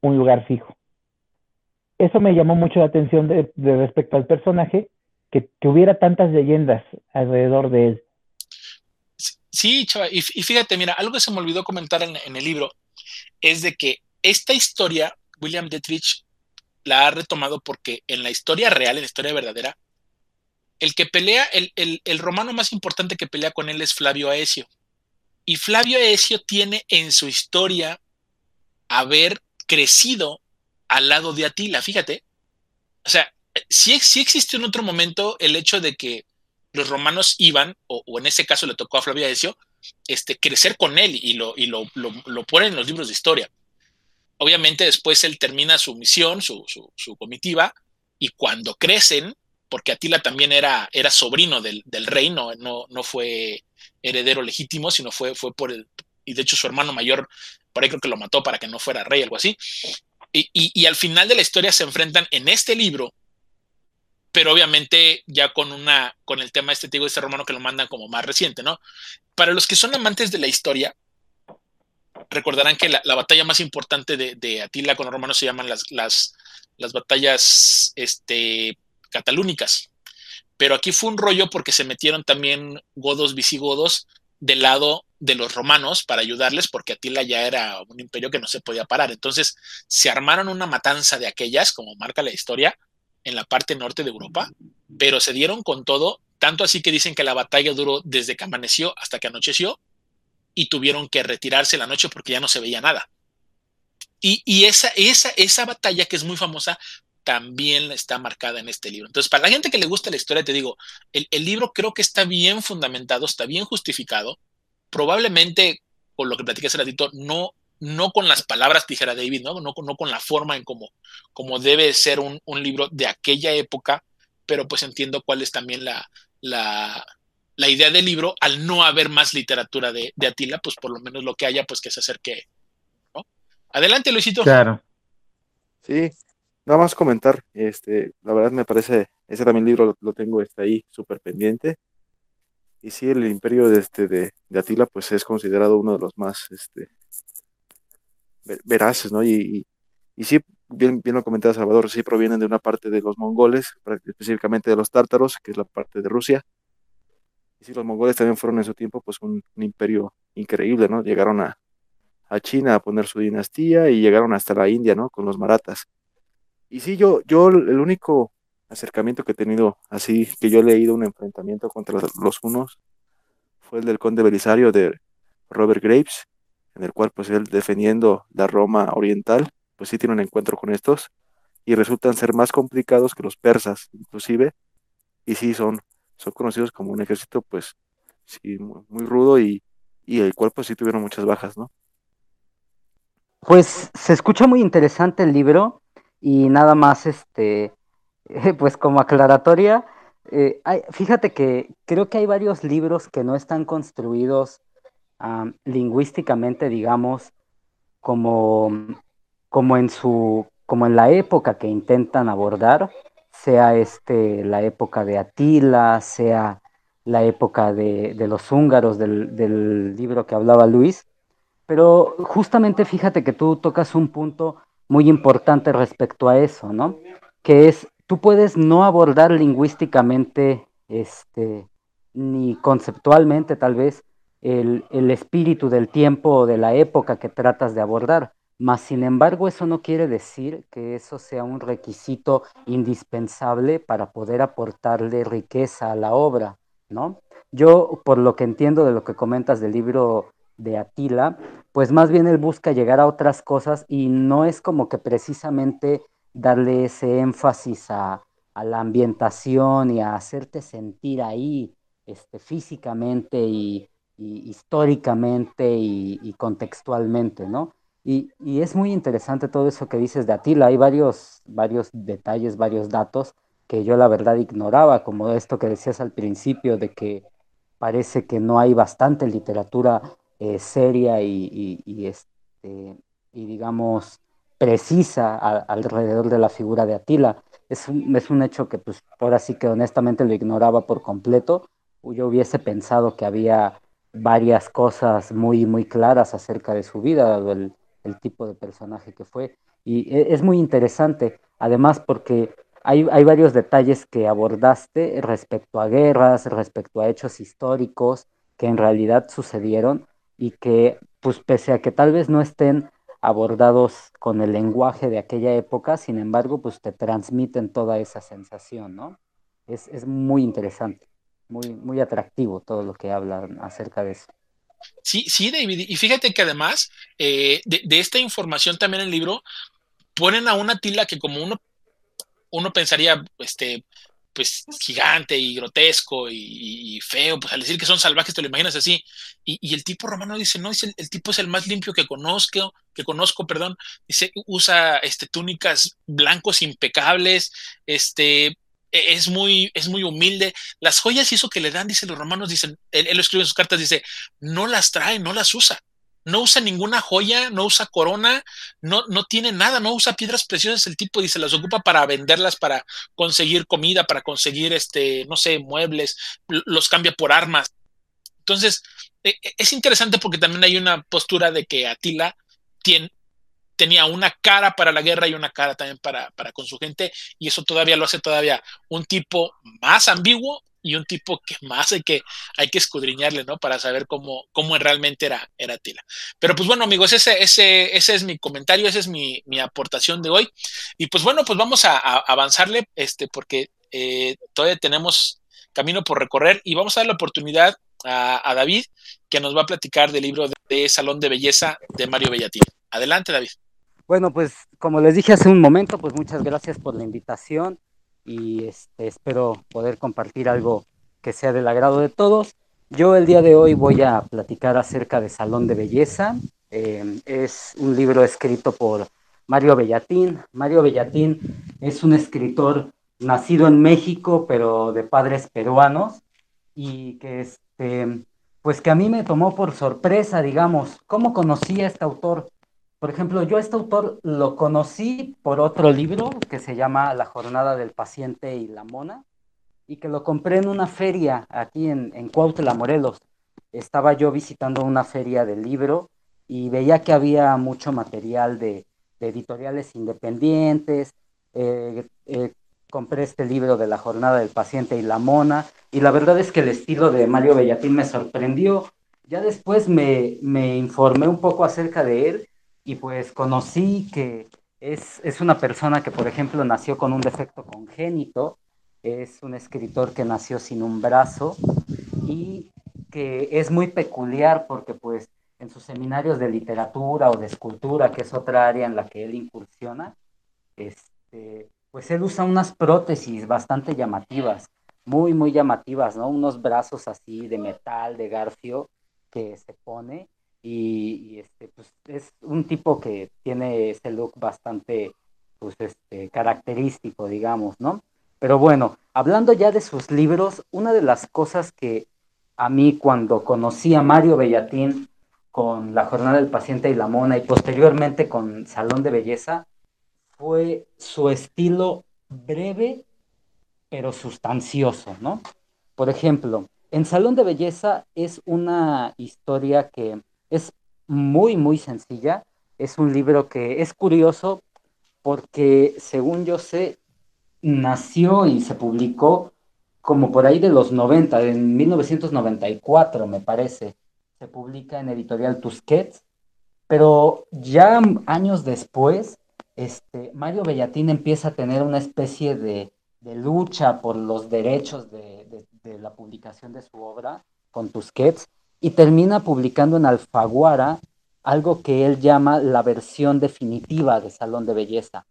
un lugar fijo. Eso me llamó mucho la atención de, respecto al personaje, que, hubiera tantas leyendas alrededor de él. Sí, chava, y, fíjate, mira, algo que se me olvidó comentar en, el libro es de que esta historia, William Dietrich la ha retomado porque en la historia real, en la historia verdadera, el que pelea, el, el, romano más importante que pelea con él es Flavio Aesio. Y Flavio Aesio tiene en su historia haber crecido al lado de Atila, fíjate. O sea, sí, sí existe en otro momento el hecho de que los romanos iban, o, en ese caso le tocó a Flavio Aesio, este, crecer con él y, lo, y lo, lo, ponen en los libros de historia. Obviamente después él termina su misión, su, su, comitiva, y cuando crecen, porque Atila también era, era sobrino del, rey, no, no, fue heredero legítimo, sino fue, fue por el, y de hecho su hermano mayor, por ahí creo que lo mató para que no fuera rey, algo así. Y, y, al final de la historia se enfrentan en este libro, pero obviamente ya con una, con el tema este, de este romano que lo mandan como más reciente, ¿no? Para los que son amantes de la historia, recordarán que la, batalla más importante de, Atila con los romanos se llaman las, las, las batallas este, catalúnicas. Pero aquí fue un rollo porque se metieron también godos visigodos del lado de los romanos para ayudarles, porque Atila ya era un imperio que no se podía parar. Entonces se armaron una matanza de aquellas, como marca la historia, en la parte norte de Europa, pero se dieron con todo, tanto así que dicen que la batalla duró desde que amaneció hasta que anocheció y tuvieron que retirarse la noche porque ya no se veía nada. Y, esa, esa, esa batalla que es muy famosa también está marcada en este libro. Entonces, para la gente que le gusta la historia, te digo, el, libro creo que está bien fundamentado, está bien justificado. Probablemente, con lo que platicé hace ratito, no, no con las palabras, dijera David, ¿no? No, no con la forma en cómo como debe ser un, un, libro de aquella época, pero pues entiendo cuál es también la, la, la idea del libro, al no haber más literatura de, de Atila, pues por lo menos lo que haya, pues que se acerque Adelante, Luisito. Claro. Sí, nada más comentar, este, la verdad me parece, ese también libro lo, tengo está ahí súper pendiente. Y sí, el imperio de, este, de, Atila, pues es considerado uno de los más este, veraces, ¿no? Y, y, sí, bien, bien lo comentaba Salvador, sí provienen de una parte de los mongoles, específicamente de los tártaros, que es la parte de Rusia. Sí, los mongoles también fueron en su tiempo, pues un imperio increíble, ¿no? Llegaron a, a China a poner su dinastía y llegaron hasta la India, ¿no? Con los maratas. Y sí, yo, yo el único acercamiento que he tenido así, que yo he leído un enfrentamiento contra los unos, fue el del conde Belisario de Robert Graves, en el cual pues él defendiendo la Roma oriental, pues sí tiene un encuentro con estos y resultan ser más complicados que los persas, inclusive, y sí son, son conocidos como un ejército pues sí muy, rudo y, y el cual pues sí tuvieron muchas bajas, ¿no? Pues se escucha muy interesante el libro y nada más, este, pues como aclaratoria, eh, fíjate que creo que hay varios libros que no están construidos lingüísticamente, digamos, como, como en su, como en la época que intentan abordar, sea este la época de Atila, sea la época de, los húngaros del, del libro que hablaba Luis pero justamente fíjate que tú tocas un punto muy importante respecto a eso, ¿no? Que es, tú puedes no abordar lingüísticamente, este, ni conceptualmente tal vez, el, el espíritu del tiempo o de la época que tratas de abordar. Mas, sin embargo, eso no quiere decir que eso sea un requisito indispensable para poder aportarle riqueza a la obra, ¿no? Yo, por lo que entiendo de lo que comentas del libro de Atila, pues más bien él busca llegar a otras cosas y no es como que precisamente darle ese énfasis a, la ambientación y a hacerte sentir ahí este, físicamente y, históricamente y, contextualmente, ¿no? Y, es muy interesante todo eso que dices de Atila. Hay varios, varios detalles, varios datos que yo la verdad ignoraba, como esto que decías al principio de que parece que no hay bastante literatura eh, seria y, este, y, digamos, precisa alrededor de la figura de Atila. Es un, es un hecho que pues ahora sí que honestamente lo ignoraba por completo. Yo hubiese pensado que había varias cosas muy, muy claras acerca de su vida, dado el, el tipo de personaje que fue. Y e, es muy interesante, además porque hay, hay, varios detalles que abordaste respecto a guerras, respecto a hechos históricos que en realidad sucedieron y que, pues pese a que tal vez no estén abordados con el lenguaje de aquella época, sin embargo, pues te transmiten toda esa sensación, ¿no? Es, es muy interesante, muy, muy atractivo todo lo que hablan acerca de eso. Sí, sí, David. Y fíjate que además eh, de, esta información también en el libro ponen a una tila que como uno, uno pensaría, este, pues gigante y grotesco y, feo, pues al decir que son salvajes te lo imaginas así. Y, el tipo romano dice, no, dice, el, tipo es el más limpio que conozco, que conozco, perdón, dice, usa este, túnicas blancos impecables, este, es muy, es muy humilde. Las joyas y eso que le dan, dicen los romanos, dicen, él, él lo escribe en sus cartas, dice, no las trae, no las usa no usa ninguna joya, no usa corona, no, no tiene nada, no usa piedras preciosas. El tipo dice, las ocupa para venderlas, para conseguir comida, para conseguir, este, no sé, muebles, los cambia por armas. Entonces, e, e, es interesante porque también hay una postura de que Atila tiene, tenía una cara para la guerra y una cara también para, para con su gente, y eso todavía lo hace todavía un tipo más ambiguo y un tipo que más hay que, hay que escudriñarle, ¿no? Para saber cómo, cómo realmente era, era Tila. Pero pues bueno, amigos, ese, ese, ese es mi comentario, esa es mi, mi aportación de hoy. Y pues bueno, pues vamos a, avanzarle, este, porque eh, todavía tenemos camino por recorrer y vamos a dar la oportunidad a, David, que nos va a platicar del libro de, Salón de Belleza de Mario Bellatín. Adelante, David. Bueno, pues como les dije hace un momento, pues muchas gracias por la invitación y este, espero poder compartir algo que sea del agrado de todos. Yo el día de hoy voy a platicar acerca de Salón de Belleza. Em, es un libro escrito por Mario Bellatín. Mario Bellatín es un escritor nacido en México, pero de padres peruanos, y que este, pues que a mí me tomó por sorpresa, digamos, cómo conocí a este autor. Por ejemplo, yo a este autor lo conocí por otro libro que se llama La jornada del paciente y la mona y que lo compré en una feria aquí en, en Cuautla, Morelos. Estaba yo visitando una feria del libro y veía que había mucho material de, editoriales independientes. Eh, eh, compré este libro de La jornada del paciente y la mona y la verdad es que el estilo de Mario Bellatín me sorprendió. Ya después me, me informé un poco acerca de él y pues conocí que es, es, una persona que, por ejemplo, nació con un defecto congénito, es un escritor que nació sin un brazo y que es muy peculiar porque pues en sus seminarios de literatura o de escultura, que es otra área en la que él incursiona, este, pues él usa unas prótesis bastante llamativas, muy, muy llamativas, ¿no? Unos brazos así de metal, de garfio, que se pone y, este, pues, es un tipo que tiene ese look bastante pues, este, característico, digamos, ¿no? Pero bueno, hablando ya de sus libros, una de las cosas que a mí cuando conocí a Mario Bellatín con La Jornada del Paciente y la Mona y posteriormente con Salón de Belleza, fue su estilo breve pero sustancioso, ¿no? Por ejemplo, en Salón de Belleza es una historia que es muy, muy sencilla. Es un libro que es curioso porque, según yo sé, nació y se publicó como por ahí de los 90, en 1994 me parece. Se publica en editorial Tusquets, pero ya años después, este, Mario Bellatín empieza a tener una especie de, lucha por los derechos de, de, la publicación de su obra con Tusquets y termina publicando en Alfaguara algo que él llama la versión definitiva de Salón de Belleza.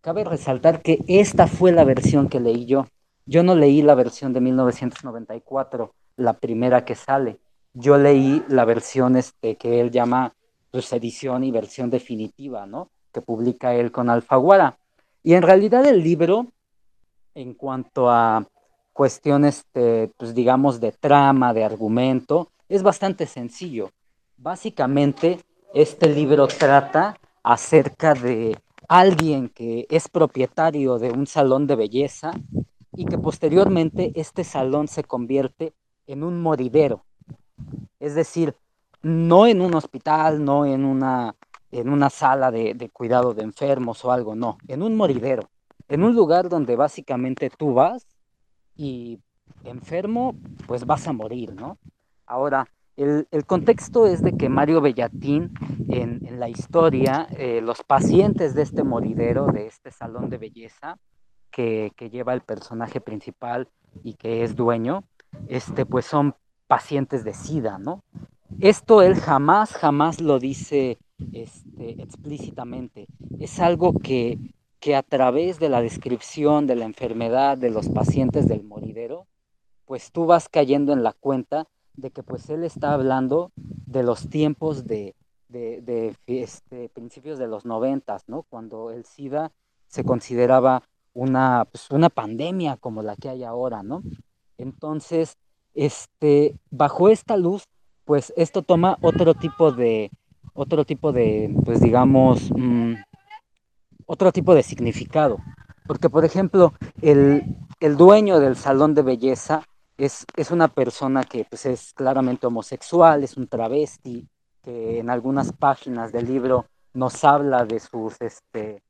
Cabe resaltar que esta fue la versión que leí yo. Yo no leí la versión de 1994, la primera que sale. Yo leí la versión este, que él llama pues, edición y versión definitiva, ¿no? Que publica él con Alfaguara. Y en realidad el libro, en cuanto a cuestiones, pues digamos, de trama, de argumento, es bastante sencillo. Básicamente, este libro trata acerca de alguien que es propietario de un salón de belleza y que posteriormente este salón se convierte en un moridero. Es decir, no en un hospital, no en una, en una sala de, de cuidado de enfermos o algo, no, en un moridero, en un lugar donde básicamente tú vas y enfermo, pues vas a morir, ¿no? Ahora, el, contexto es de que Mario Bellatín, en, la historia, eh, los pacientes de este moridero, de este salón de belleza, que, lleva el personaje principal y que es dueño, este, pues son pacientes de SIDA, ¿no? Esto él jamás, jamás lo dice este, explícitamente. Es algo que, que a través de la descripción de la enfermedad de los pacientes del moridero, pues tú vas cayendo en la cuenta de que pues él está hablando de los tiempos de, de, este, principios de los noventas, ¿no? Cuando el SIDA se consideraba una, pues, una pandemia como la que hay ahora, ¿no? Entonces, este, bajo esta luz, pues esto toma otro tipo de, otro tipo de, pues digamos, mm, otro tipo de significado. Porque, por ejemplo, el, el dueño del salón de belleza es, es una persona que pues, es claramente homosexual, es un travesti, que en algunas páginas del libro nos habla de sus, este,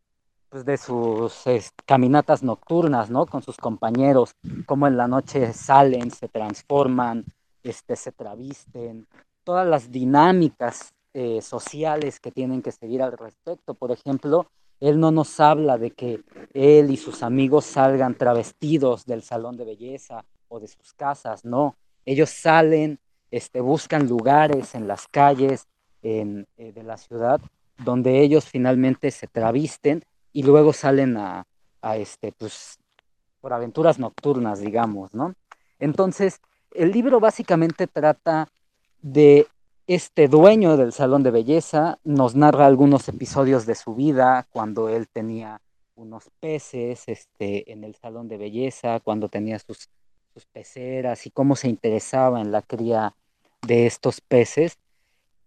pues de sus caminatas nocturnas, ¿no? Con sus compañeros, cómo en la noche salen, se transforman, este, se travisten, todas las dinámicas eh, sociales que tienen que seguir al respecto. Por ejemplo, él no nos habla de que él y sus amigos salgan travestidos del salón de belleza o de sus casas, no. Ellos salen, este, buscan lugares en las calles en, eh, de la ciudad donde ellos finalmente se travisten y luego salen a, a, este, pues, por aventuras nocturnas, digamos, ¿no? Entonces, el libro básicamente trata de este dueño del salón de belleza, nos narra algunos episodios de su vida, cuando él tenía unos peces este, en el salón de belleza, cuando tenía sus, peceras y cómo se interesaba en la cría de estos peces.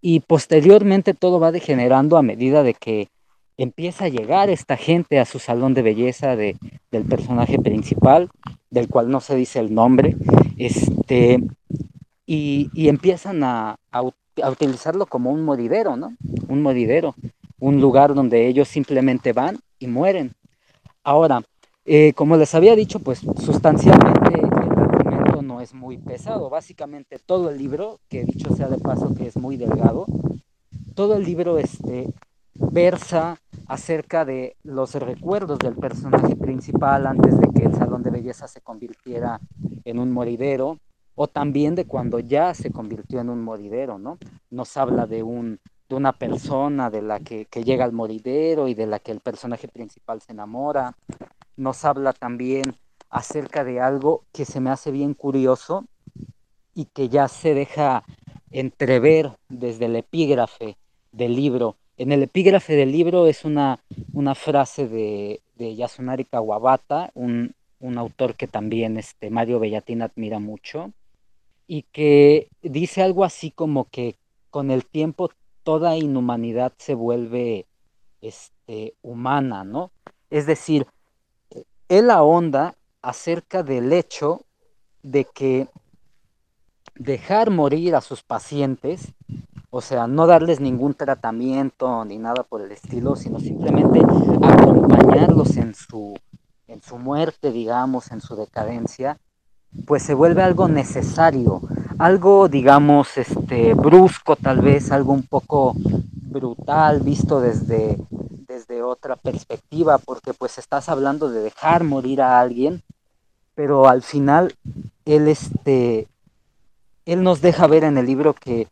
Y posteriormente todo va degenerando a medida de que empieza a llegar esta gente a su salón de belleza de, del personaje principal, del cual no se dice el nombre, este, y, y empiezan a, a, a, utilizarlo como un moridero, ¿no? Un moridero, un lugar donde ellos simplemente van y mueren. Ahora, eh, como les había dicho, pues sustancialmente es muy pesado. Básicamente todo el libro, que dicho sea de paso que es muy delgado, todo el libro este, versa acerca de los recuerdos del personaje principal antes de que el salón de belleza se convirtiera en un moridero, o también de cuando ya se convirtió en un moridero, ¿no? Nos habla de, un, de una persona de la que, que llega al moridero y de la que el personaje principal se enamora. Nos habla también acerca de algo que se me hace bien curioso y que ya se deja entrever desde el epígrafe del libro. En el epígrafe del libro es una, una frase de, de Yasunari Kawabata, un, un, autor que también este, Mario Bellatín admira mucho, y que dice algo así como que con el tiempo toda inhumanidad se vuelve este, humana, ¿no? Es decir, él ahonda acerca del hecho de que dejar morir a sus pacientes, o sea, no darles ningún tratamiento ni nada por el estilo, sino simplemente acompañarlos en su, en su muerte, digamos, en su decadencia, pues se vuelve algo necesario, algo, digamos, este, brusco tal vez, algo un poco brutal visto desde, desde otra perspectiva, porque pues estás hablando de dejar morir a alguien pero al final él este él nos deja ver en el libro que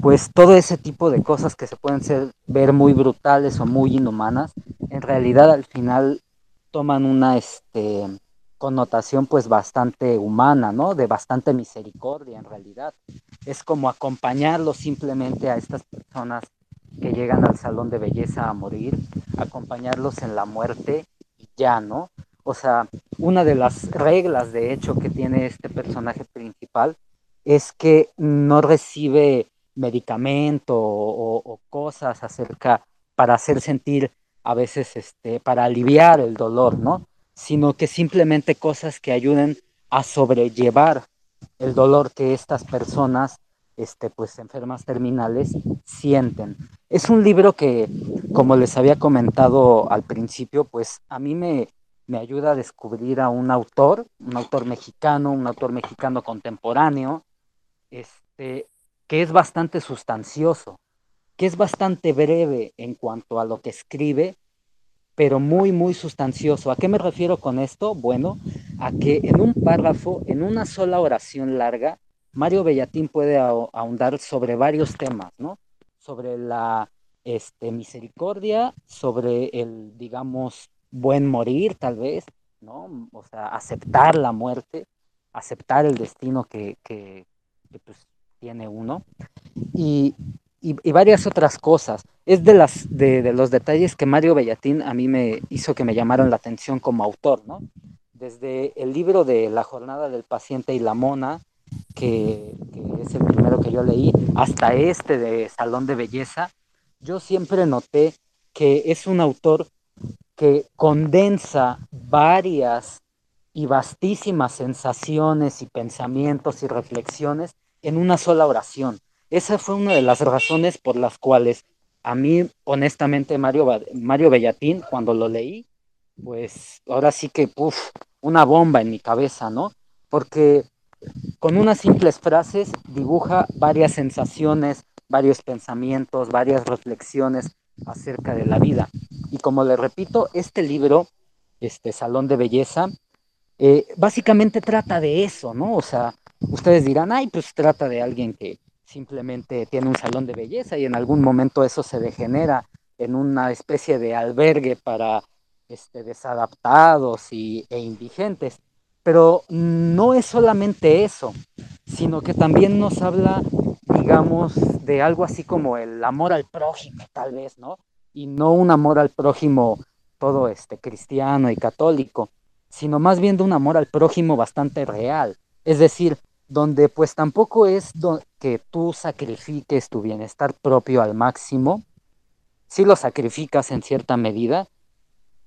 pues todo ese tipo de cosas que se pueden ser, ver muy brutales o muy inhumanas, en realidad al final toman una este, connotación pues bastante humana, ¿no? De bastante misericordia en realidad. Es como acompañarlos simplemente a estas personas que llegan al salón de belleza a morir, acompañarlos en la muerte y ya, ¿no? O sea, una de las reglas, de hecho, que tiene este personaje principal es que no recibe medicamento o, o cosas acerca para hacer sentir a veces, este, para aliviar el dolor, ¿no? Sino que simplemente cosas que ayuden a sobrellevar el dolor que estas personas, este, pues enfermas terminales, sienten. Es un libro que, como les había comentado al principio, pues a mí me, me ayuda a descubrir a un autor, un autor mexicano, un autor mexicano contemporáneo, este, que es bastante sustancioso, que es bastante breve en cuanto a lo que escribe, pero muy, muy sustancioso. ¿A qué me refiero con esto? Bueno, a que en un párrafo, en una sola oración larga, Mario Bellatín puede ahondar sobre varios temas, ¿no? Sobre la este, misericordia, sobre el, digamos, buen morir tal vez, ¿no? O sea, aceptar la muerte, aceptar el destino que, que, que pues, tiene uno. Y, y, varias otras cosas. Es de, las, de, los detalles que Mario Bellatín a mí me hizo que me llamaron la atención como autor, ¿no? Desde el libro de La jornada del paciente y la mona, que, es el primero que yo leí, hasta este de Salón de Belleza, yo siempre noté que es un autor que condensa varias y vastísimas sensaciones y pensamientos y reflexiones en una sola oración. Esa fue una de las razones por las cuales a mí, honestamente, Mario, Mario Bellatín, cuando lo leí, pues ahora sí que, puff, una bomba en mi cabeza, ¿no? Porque con unas simples frases dibuja varias sensaciones, varios pensamientos, varias reflexiones acerca de la vida. Y como le repito, este libro, este Salón de Belleza, eh, básicamente trata de eso, ¿no? O sea, ustedes dirán, ay, pues trata de alguien que simplemente tiene un salón de belleza y en algún momento eso se degenera en una especie de albergue para este, desadaptados y, e indigentes. Pero no es solamente eso, sino que también nos habla, digamos, de algo así como el amor al prójimo, tal vez, ¿no? Y no un amor al prójimo todo este cristiano y católico, sino más bien de un amor al prójimo bastante real. Es decir, donde pues tampoco es que tú sacrifiques tu bienestar propio al máximo, sí lo sacrificas en cierta medida,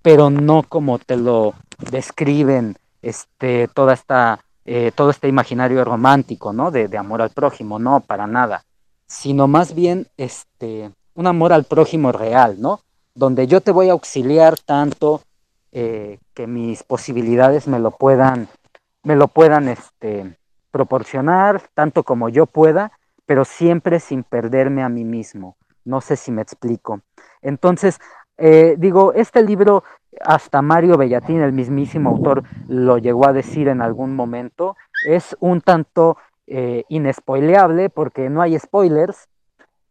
pero no como te lo describen este, toda esta, eh, todo este imaginario romántico, ¿no? De, de, amor al prójimo, no, para nada, sino más bien este, un amor al prójimo real, ¿no? Donde yo te voy a auxiliar tanto eh, que mis posibilidades me lo puedan, me lo puedan este, proporcionar tanto como yo pueda, pero siempre sin perderme a mí mismo. No sé si me explico. Entonces, eh, digo, este libro, hasta Mario Bellatín, el mismísimo autor, lo llegó a decir en algún momento, es un tanto eh, inespoileable porque no hay spoilers,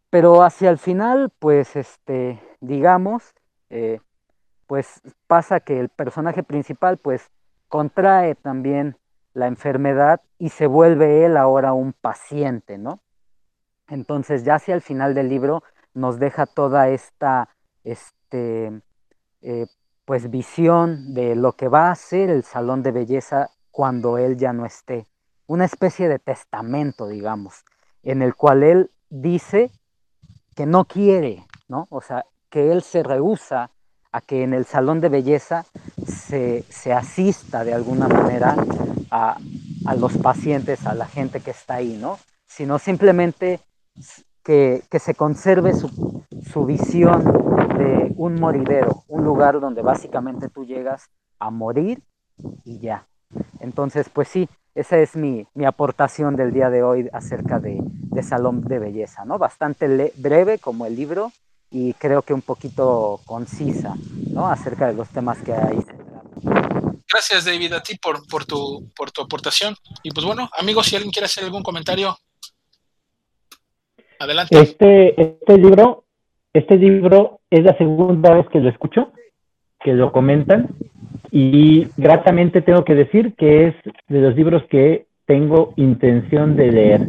pero hacia el final, pues, este, digamos, eh, pues pasa que el personaje principal, pues, contrae también la enfermedad y se vuelve él ahora un paciente, ¿no? Entonces ya hacia el final del libro nos deja toda esta, este, eh, pues visión de lo que va a ser el salón de belleza cuando él ya no esté. Una especie de testamento, digamos, en el cual él dice que no quiere, ¿no? O sea, que él se rehúsa a que en el salón de belleza se, se asista de alguna manera a, a, los pacientes, a la gente que está ahí, ¿no? Sino simplemente que, que se conserve su, su, visión de un moridero, un lugar donde básicamente tú llegas a morir y ya. Entonces, pues sí, esa es mi, mi aportación del día de hoy acerca de, de Salón de Belleza, ¿no? Bastante breve como el libro, y creo que un poquito concisa, ¿no? Acerca de los temas que hay. Gracias, David, a ti por, por, tu, por tu aportación. Y pues bueno, amigos, si alguien quiere hacer algún comentario, adelante. Este, este libro, este libro es la segunda vez que lo escucho, que lo comentan, y gratamente tengo que decir que es de los libros que tengo intención de leer.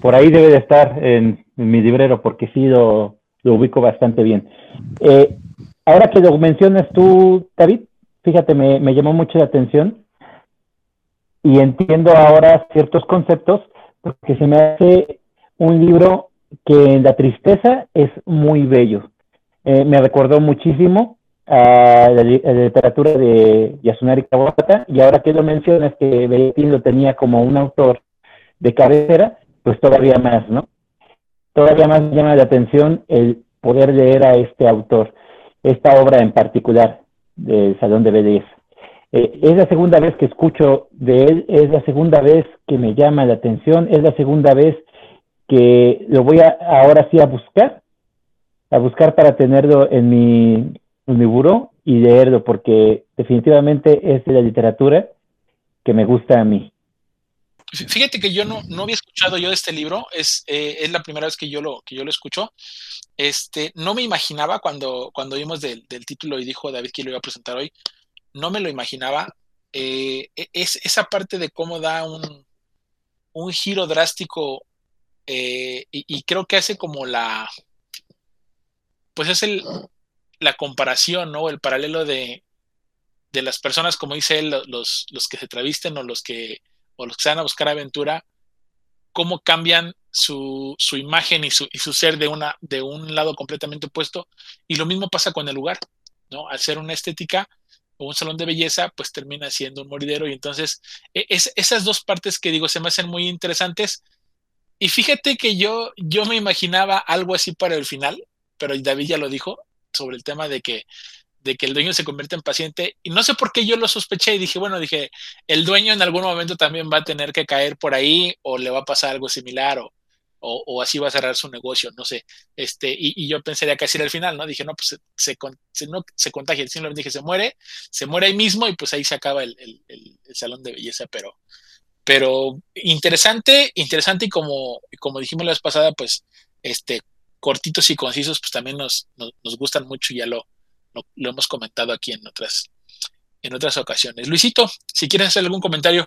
Por ahí debe de estar en, mi librero, porque sí lo, lo ubico bastante bien. Eh, ahora que lo mencionas tú, David, fíjate, me, me llamó mucho la atención y entiendo ahora ciertos conceptos porque se me hace un libro que en la tristeza es muy bello. Eh, me recordó muchísimo a la, literatura de Yasunari Kawabata y ahora que lo mencionas que Belletín lo tenía como un autor de cabecera, pues todavía más, ¿no? todavía más llama la atención el poder leer a este autor, esta obra en particular del Salón de Belleza. Eh, es la segunda vez que escucho de él, es la segunda vez que me llama la atención, es la segunda vez que lo voy a ahora sí a buscar, a buscar para tenerlo en mi, en mi buró y leerlo, porque definitivamente es de la literatura que me gusta a mí. Fíjate que yo no, no había escuchado yo de este libro, es, eh, es la primera vez que yo lo, que yo lo escucho. Este, no me imaginaba cuando, cuando vimos del, título y dijo David que lo iba a presentar hoy, no me lo imaginaba. Eh, e, es esa parte de cómo da un, un giro drástico eh, y, creo que hace como la, pues es el, la comparación, ¿no? El paralelo de, de las personas, como dice él, los, los que se travisten o los que, o los que se van a buscar aventura, cómo cambian su, su imagen y su, y su, ser de, una, de un lado completamente opuesto. Y lo mismo pasa con el lugar, ¿no? Al ser una estética o un salón de belleza, pues termina siendo un moridero. Y entonces, e, es, esas dos partes que digo se me hacen muy interesantes. Y fíjate que yo, yo me imaginaba algo así para el final, pero David ya lo dijo sobre el tema de que de que el dueño se convierte en paciente y no sé por qué yo lo sospeché y dije, bueno, dije, el dueño en algún momento también va a tener que caer por ahí o le va a pasar algo similar o, o, así va a cerrar su negocio, no sé. Este, y, yo pensaría que así era el final, ¿no? Dije, no, pues se, se, no, se contagia, simplemente dije, se muere, se muere ahí mismo y pues ahí se acaba el, el, salón de belleza, pero, pero interesante, interesante y como, como dijimos la vez pasada, pues, este, cortitos y concisos, pues también nos, nos, nos gustan mucho y ya lo, lo, hemos comentado aquí en otras, en otras ocasiones. Luisito, si quieres hacer algún comentario.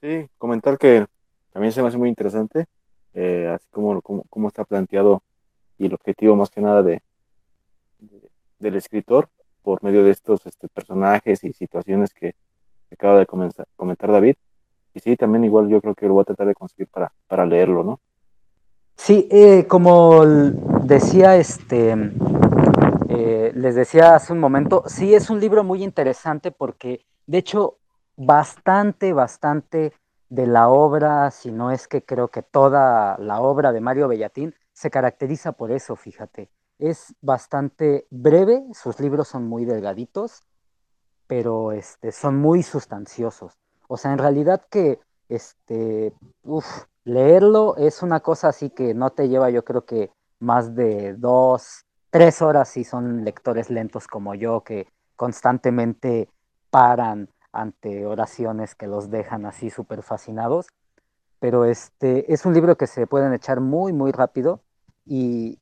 Sí, comentar que también se me hace muy interesante, eh, así como, como, está planteado y el objetivo más que nada de, del escritor por medio de estos este, personajes y situaciones que acaba de comenzar, comentar David. Y sí, también igual yo creo que lo voy a tratar de conseguir para, para leerlo, ¿no? Sí, eh, como decía este eh, les decía hace un momento, sí es un libro muy interesante porque, de hecho, bastante, bastante de la obra, si no es que creo que toda la obra de Mario Bellatín se caracteriza por eso, fíjate. Es bastante breve, sus libros son muy delgaditos, pero este, son muy sustanciosos. O sea, en realidad que este, leerlo es una cosa así que no te lleva, yo creo que más de dos, tres horas si son lectores lentos como yo que constantemente paran ante oraciones que los dejan así súper fascinados. Pero este es un libro que se pueden echar muy, muy rápido y,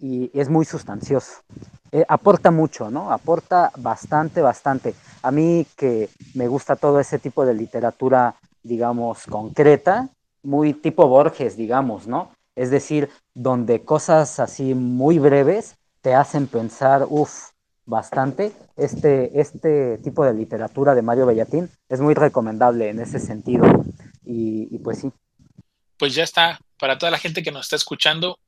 es muy sustancioso. Eh, aporta mucho, ¿no? Aporta bastante, bastante. A mí que me gusta todo ese tipo de literatura, digamos, concreta, muy tipo Borges, digamos, ¿no? Es decir, donde cosas así muy breves te hacen pensar, uff, bastante. Este, este tipo de literatura de Mario Bellatín es muy recomendable en ese sentido. Y, pues sí. Pues ya está, para toda la gente que nos está escuchando,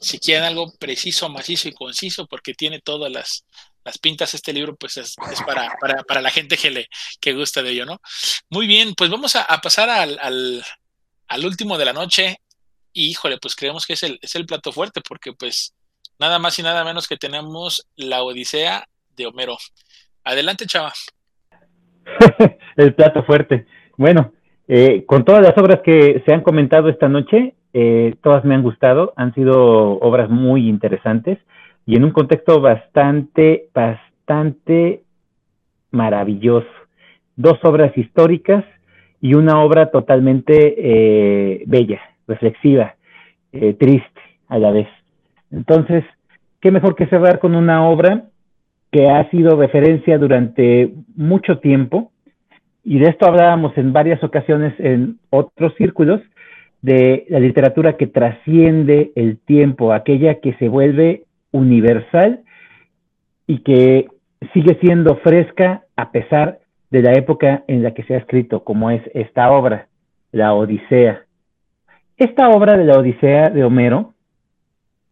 si quieren algo preciso, macizo y conciso, porque tiene todas las, las pintas este libro, pues es, para, para, la gente que le que gusta de ello, ¿no? Muy bien, pues vamos a, pasar al, al, al, último de la noche. Y híjole, pues creemos que es el, es el plato fuerte, porque pues nada más y nada menos que tenemos la Odisea de Homero. Adelante, chava. el plato fuerte. Bueno, eh, con todas las obras que se han comentado esta noche, eh, todas me han gustado, han sido obras muy interesantes y en un contexto bastante, bastante maravilloso. Dos obras históricas y una obra totalmente eh, bella, reflexiva, triste a la vez. Entonces, qué mejor que cerrar con una obra que ha sido referencia durante mucho tiempo, y de esto hablábamos en varias ocasiones en otros círculos, de la literatura que trasciende el tiempo, aquella que se vuelve universal y que sigue siendo fresca a pesar de la época en la que se ha escrito, como es esta obra, la Odisea. Esta obra de la Odisea de Homero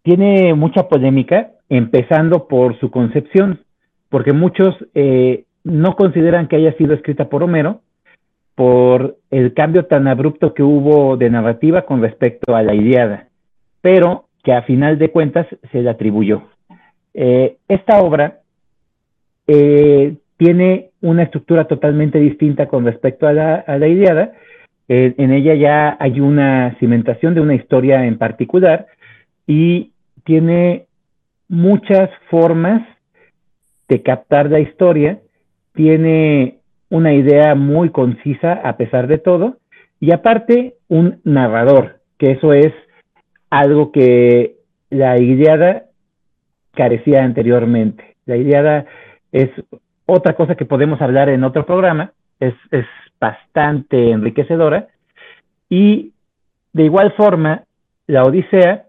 tiene mucha polémica, empezando por su concepción, porque muchos eh, no consideran que haya sido escrita por Homero por el cambio tan abrupto que hubo de narrativa con respecto a la Iliada, pero que a final de cuentas se le atribuyó. Eh, esta obra eh, tiene una estructura totalmente distinta con respecto a la, a en ella ya hay una cimentación de una historia en particular y tiene muchas formas de captar la historia, tiene una idea muy concisa a pesar de todo, y aparte un narrador, que eso es algo que la Iliada carecía anteriormente. La Iliada es otra cosa que podemos hablar en otro programa, es, bastante enriquecedora, y de igual forma la Odisea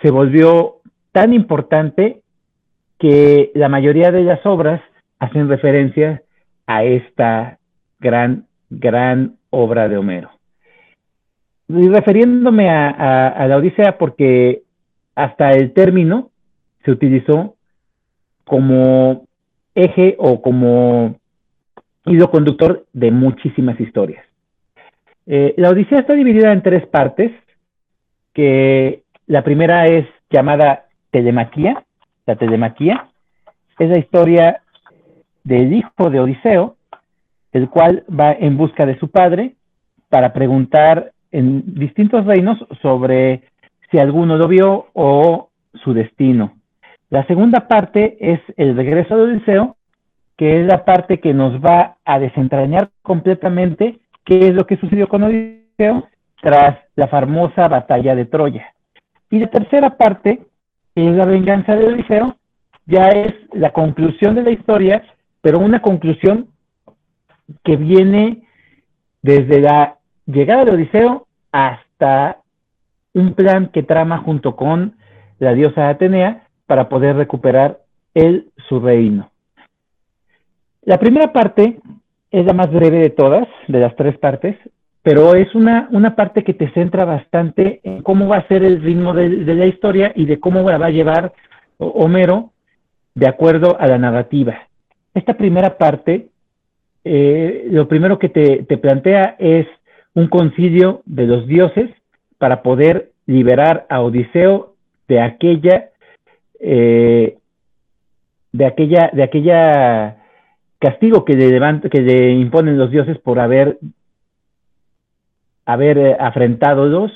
se volvió tan importante que la mayoría de las obras hacen referencia a esta gran, gran obra de Homero. Y refiriéndome a, la Odisea porque hasta el término se utilizó como eje o como hilo conductor de muchísimas historias. Eh, la Odisea está dividida en tres partes, que la primera es llamada Telemaquía. La Telemaquía es la historia del hijo de Odiseo, el cual va en busca de su padre para preguntar en distintos reinos sobre si alguno lo vio o su destino. La segunda parte es el regreso de Odiseo, que es la parte que nos va a desentrañar completamente qué es lo que sucedió con Odiseo tras la famosa batalla de Troya. Y la tercera parte, que es la venganza de Odiseo, ya es la conclusión de la historia, pero una conclusión que viene desde la llegada de Odiseo hasta un plan que trama junto con la diosa Atenea para poder recuperar él su reino. La primera parte es la más breve de todas, de las tres partes, pero es una, una parte que te centra bastante en cómo va a ser el ritmo de, la historia y de cómo va a llevar Homero de acuerdo a la narrativa. Esta primera parte, eh, lo primero que te, plantea es un concilio de los dioses para poder liberar a Odiseo de aquella, eh, de aquella, de aquella castigo que le, imponen los dioses por haber, haber eh, afrentado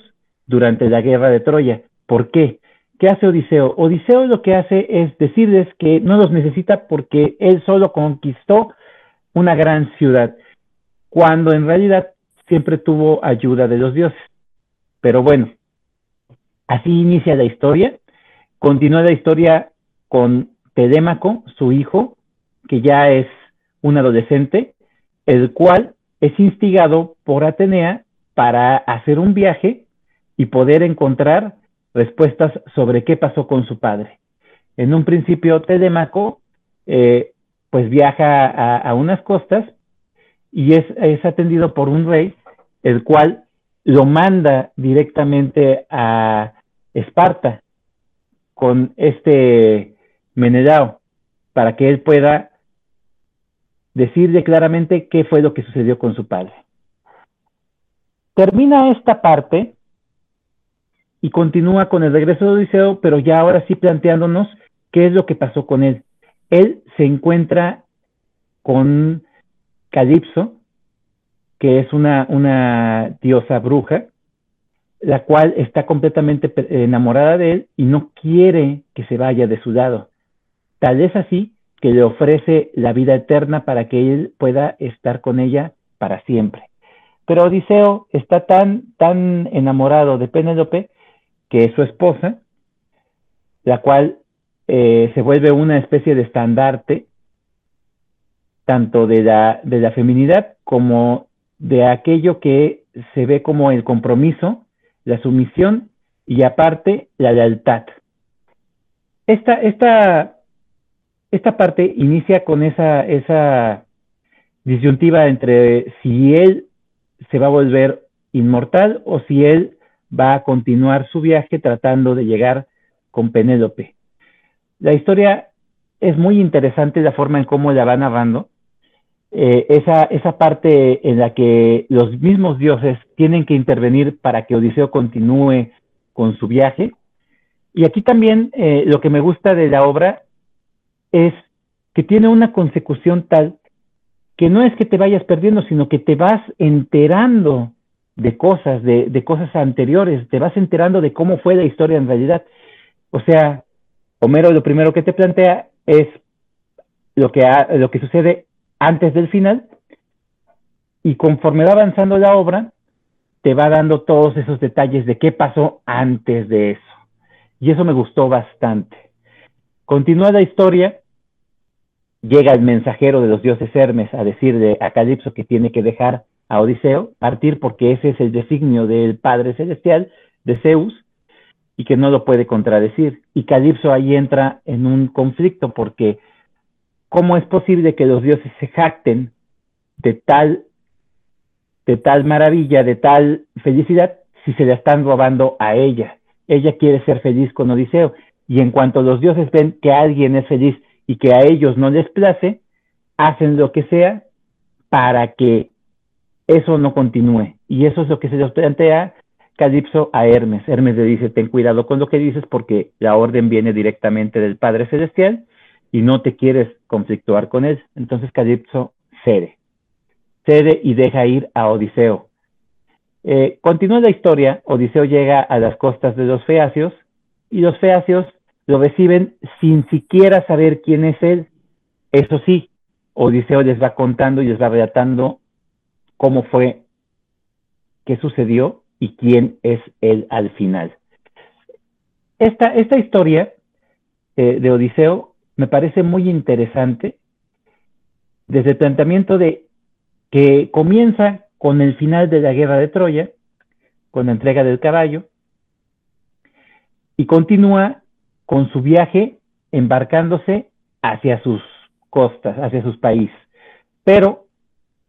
durante la guerra de Troya. ¿Por qué? ¿Qué hace Odiseo? Odiseo lo que hace es decirles que no los necesita porque él solo conquistó una gran ciudad, cuando en realidad siempre tuvo ayuda de los dioses. Pero bueno, así inicia la historia. Continúa la historia con Telémaco, su hijo, que ya es un adolescente, el cual es instigado por Atenea para hacer un viaje y poder encontrar respuestas sobre qué pasó con su padre. En un principio, Telémaco eh, pues viaja a, unas costas y es, es atendido por un rey, el cual lo manda directamente a Esparta con este Menelao para que él pueda decirle claramente qué fue lo que sucedió con su padre. Termina esta parte y continúa con el regreso de Odiseo, pero ya ahora sí planteándonos qué es lo que pasó con él. Él se encuentra con Calipso, que es una, diosa bruja, la cual está completamente enamorada de él y no quiere que se vaya de su lado. Tal es así que le ofrece la vida eterna para que él pueda estar con ella para siempre. Pero Odiseo está tan, tan enamorado de Penélope que es su esposa, la cual eh, se vuelve una especie de estandarte tanto de la, de la feminidad como de aquello que se ve como el compromiso, la sumisión y aparte la lealtad. Esta, esta, esta parte inicia con esa, esa disyuntiva entre si él se va a volver inmortal o si él va a continuar su viaje tratando de llegar con Penélope. La historia es muy interesante la forma en cómo la va narrando. Eh, esa, esa parte en la que los mismos dioses tienen que intervenir para que Odiseo continúe con su viaje. Y aquí también eh, lo que me gusta de la obra es que tiene una consecución tal que no es que te vayas perdiendo, sino que te vas enterando de cosas, de, cosas anteriores, te vas enterando de cómo fue la historia en realidad. O sea, Homero lo primero que te plantea es lo que, lo que sucede antes del final y conforme va avanzando la obra, te va dando todos esos detalles de qué pasó antes de eso. Y eso me gustó bastante. Continúa la historia, llega el mensajero de los dioses Hermes a decirle a Calipso que tiene que dejar a Odiseo partir porque ese es el designio del Padre Celestial de Zeus y que no lo puede contradecir. Y Calipso ahí entra en un conflicto porque ¿cómo es posible que los dioses se jacten de tal, de tal maravilla, de tal felicidad, si se la están robando a ella? Ella quiere ser feliz con Odiseo. Y en cuanto los dioses ven que alguien es feliz y que a ellos no les place, hacen lo que sea para que eso no continúe. Y eso es lo que se les plantea Calipso a Hermes. Hermes le dice, ten cuidado con lo que dices porque la orden viene directamente del Padre Celestial y no te quieres conflictuar con él. Entonces Calipso cede. Cede y deja ir a Odiseo. Eh, continúa la historia, Odiseo llega a las costas de los Feacios y los Feacios lo reciben sin siquiera saber quién es él. Eso sí, Odiseo les va contando y les va relatando cómo fue, qué sucedió y quién es él al final. Esta, esta historia eh, de Odiseo me parece muy interesante desde el planteamiento de que comienza con el final de la guerra de Troya, con la entrega del caballo, y continúa con su viaje embarcándose hacia sus costas, hacia sus países. Pero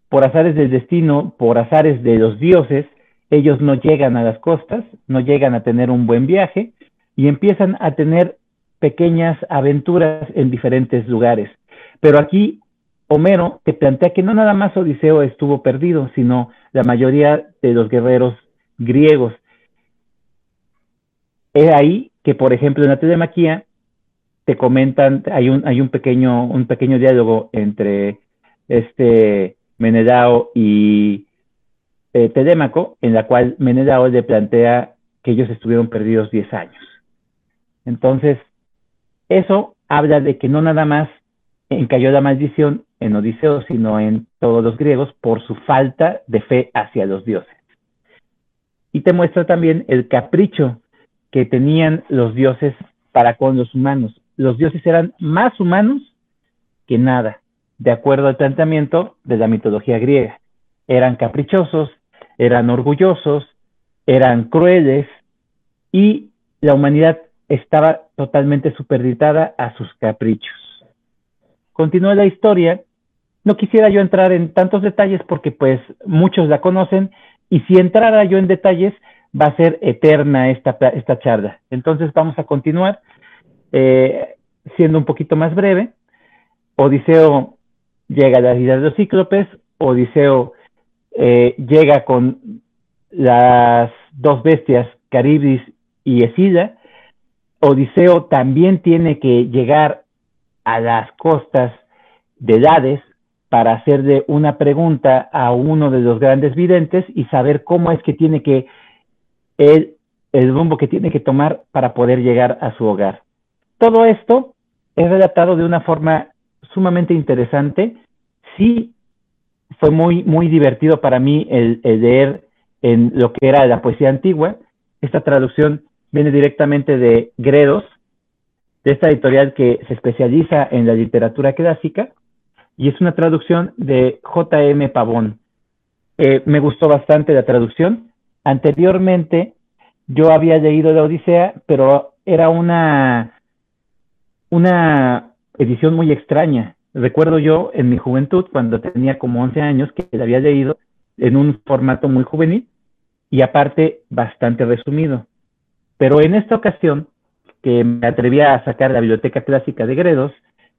por azares del destino, por azares de los dioses, ellos no llegan a las costas, no llegan a tener un buen viaje y empiezan a tener pequeñas aventuras en diferentes lugares. Pero aquí Homero te plantea que no nada más Odiseo estuvo perdido, sino la mayoría de los guerreros griegos. Es ahí que, por ejemplo, en la telemaquía te comentan, hay un, hay un pequeño, un pequeño diálogo entre este Menedao y eh, en la cual Menedao le plantea que ellos estuvieron perdidos 10 años. Entonces, eso habla de que no nada más encayó la maldición en Odiseo, sino en todos los griegos por su falta de fe hacia los dioses. Y te muestra también el capricho que tenían los dioses para con los humanos. Los dioses eran más humanos que nada, de acuerdo al planteamiento de la mitología griega. Eran caprichosos, eran orgullosos, eran crueles y la humanidad estaba totalmente superditada a sus caprichos. Continúa la historia. No quisiera yo entrar en tantos detalles porque pues muchos la conocen y si entrara yo en detalles va a ser eterna esta, esta charla. Entonces vamos a continuar eh, siendo un poquito más breve. Odiseo llega a la vida de los cíclopes, Odiseo eh, llega con las dos bestias, Caribdis y Esida. Odiseo también tiene que llegar a las costas de Hades para hacerle una pregunta a uno de los grandes videntes y saber cómo es que tiene que el, el rumbo que tiene que tomar para poder llegar a su hogar. Todo esto es relatado de una forma sumamente interesante. Sí fue muy, muy divertido para mí el, leer en lo que era la poesía antigua. Esta traducción viene directamente de Gredos, de esta editorial que se especializa en la literatura clásica, y es una traducción de J.M. Pavón. Eh, me gustó bastante la traducción. Anteriormente yo había leído la Odisea, pero era una, una edición muy extraña. Recuerdo yo en mi juventud, cuando tenía como 11 años, que la había leído en un formato muy juvenil y aparte bastante resumido. Pero en esta ocasión, que me atreví a sacar la biblioteca clásica de Gredos,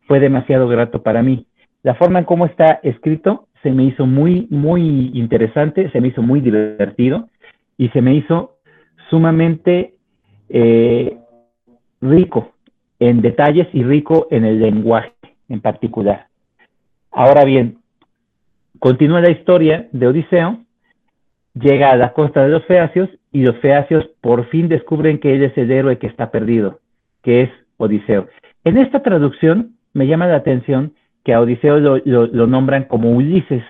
fue demasiado grato para mí. La forma en cómo está escrito se me hizo muy, muy interesante, se me hizo muy divertido y se me hizo sumamente eh, rico en detalles y rico en el lenguaje en particular. Ahora bien, continúa la historia de Odiseo, llega a la costa de los Feacios y los Feacios por fin descubren que él es el héroe que está perdido, que es Odiseo. En esta traducción me llama la atención que a Odiseo lo, nombran como Ulises,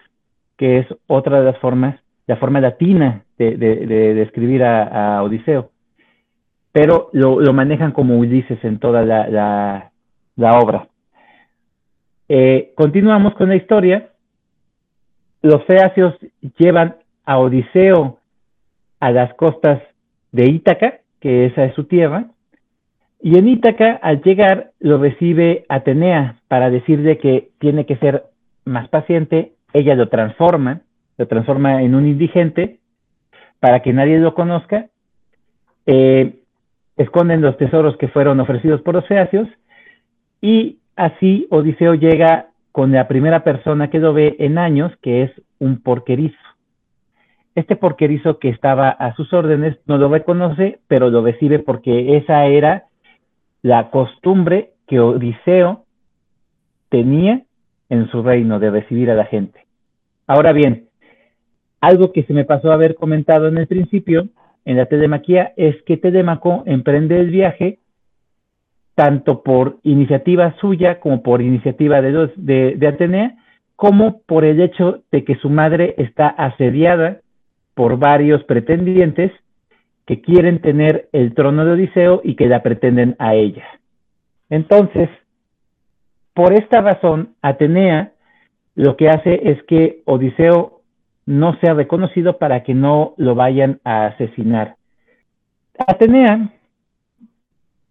que es otra de las formas, la forma latina de, describir a, Odiseo. Pero lo, manejan como Ulises en toda la obra. Eh, continuamos con la historia. Los feacios llevan a Odiseo a las costas de Ítaca que esa es su tierra, y en Ítaca, al llegar, lo recibe Atenea para decirle que tiene que ser más paciente, ella lo transforma, lo transforma en un indigente para que nadie lo conozca, eh, esconden los tesoros que fueron ofrecidos por los feacios y así Odiseo llega con la primera persona que lo ve en años, que es un porquerizo. Este porquerizo que estaba a sus órdenes no lo reconoce, pero lo recibe porque esa era la costumbre que Odiseo tenía en su reino de recibir a la gente. Ahora bien, algo que se me pasó a haber comentado en el principio, en la telemaquía, es que Telemaco emprende el viaje tanto por iniciativa suya como por iniciativa de, de, de Atenea, como por el hecho de que su madre está asediada por varios pretendientes que quieren tener el trono de Odiseo y que la pretenden a ella. Entonces, por esta razón, Atenea lo que hace es que Odiseo no sea reconocido para que no lo vayan a asesinar. Atenea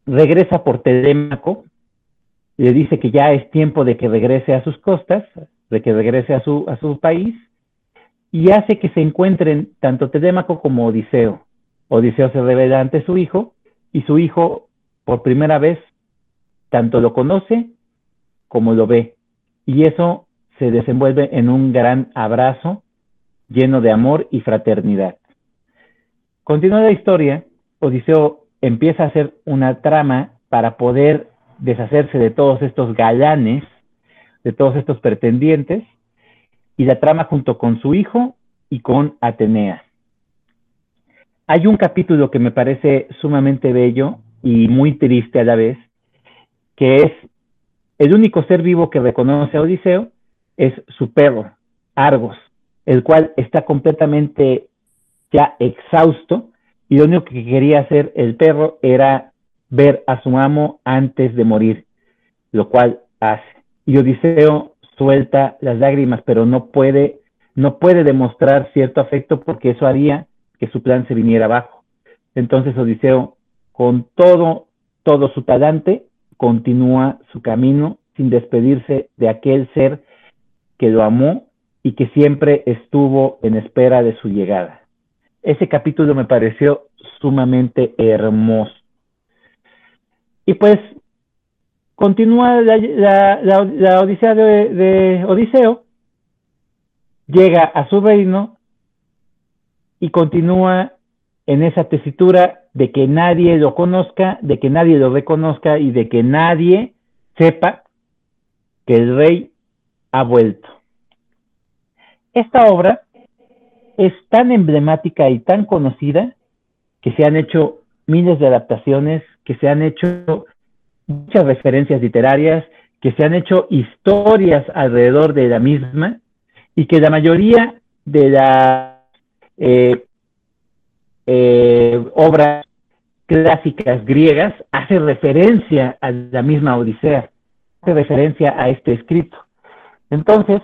regresa por Telémaco, le dice que ya es tiempo de que regrese a sus costas, de que regrese a su, a su país, y hace que se encuentren tanto Telémaco como Odiseo. Odiseo se revela ante su hijo, y su hijo, por primera vez, tanto lo conoce como lo ve. Y eso se desenvuelve en un gran abrazo lleno de amor y fraternidad. Continúa la historia, Odiseo empieza a hacer una trama para poder deshacerse de todos estos galanes, de todos estos pretendientes, y la trama junto con su hijo y con Atenea. Hay un capítulo que me parece sumamente bello y muy triste a la vez, que es el único ser vivo que reconoce a Odiseo es su perro, Argos, el cual está completamente ya exhausto y lo único que quería hacer el perro era ver a su amo antes de morir, lo cual hace. Y Odiseo suelta las lágrimas, pero no puede, no puede demostrar cierto afecto porque eso haría que su plan se viniera abajo. Entonces Odiseo, con todo, todo su talante, continúa su camino sin despedirse de aquel ser que lo amó y que siempre estuvo en espera de su llegada. Ese capítulo me pareció sumamente hermoso. Y pues continúa la, odisea de, Odiseo, llega a su reino y continúa en esa tesitura de que nadie lo conozca, de que nadie lo reconozca y de que nadie sepa que el rey ha vuelto. Esta obra es tan emblemática y tan conocida que se han hecho miles de adaptaciones, que se han hecho muchas referencias literarias, que se han hecho historias alrededor de la misma y que la mayoría de las eh, eh, obras clásicas griegas hace referencia a la misma Odisea, hace referencia a este escrito. Entonces,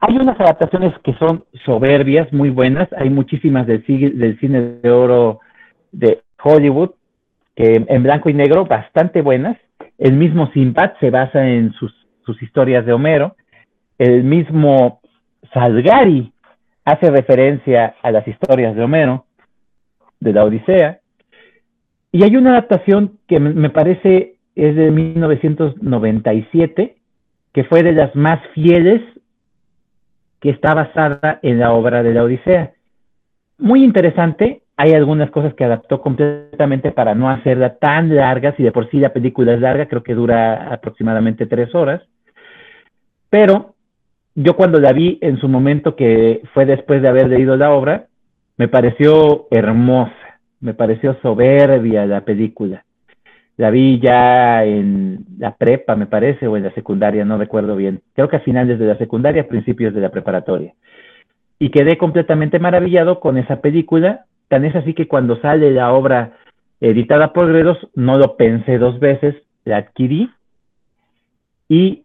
hay unas adaptaciones que son soberbias, muy buenas. Hay muchísimas del, del cine de oro de Hollywood, en blanco y negro, bastante buenas. El mismo Sinbad se basa en sus, sus historias de Homero. El mismo Salgari hace referencia a las historias de Homero, de la Odisea. Y hay una adaptación que me parece es de 1997, que fue de las más fieles que está basada en la obra de la Odisea. Muy interesante, hay algunas cosas que adaptó completamente para no hacerla tan larga, si de por sí la película es larga, creo que dura aproximadamente tres horas, pero yo cuando la vi en su momento, que fue después de haber leído la obra, me pareció hermosa, me pareció soberbia la película. La vi ya en la prepa, me parece, o en la secundaria, no recuerdo bien. Creo que a finales de la secundaria, principios de la preparatoria. Y quedé completamente maravillado con esa película. Tan es así que cuando sale la obra editada por Gredos, no lo pensé dos veces, la adquirí. Y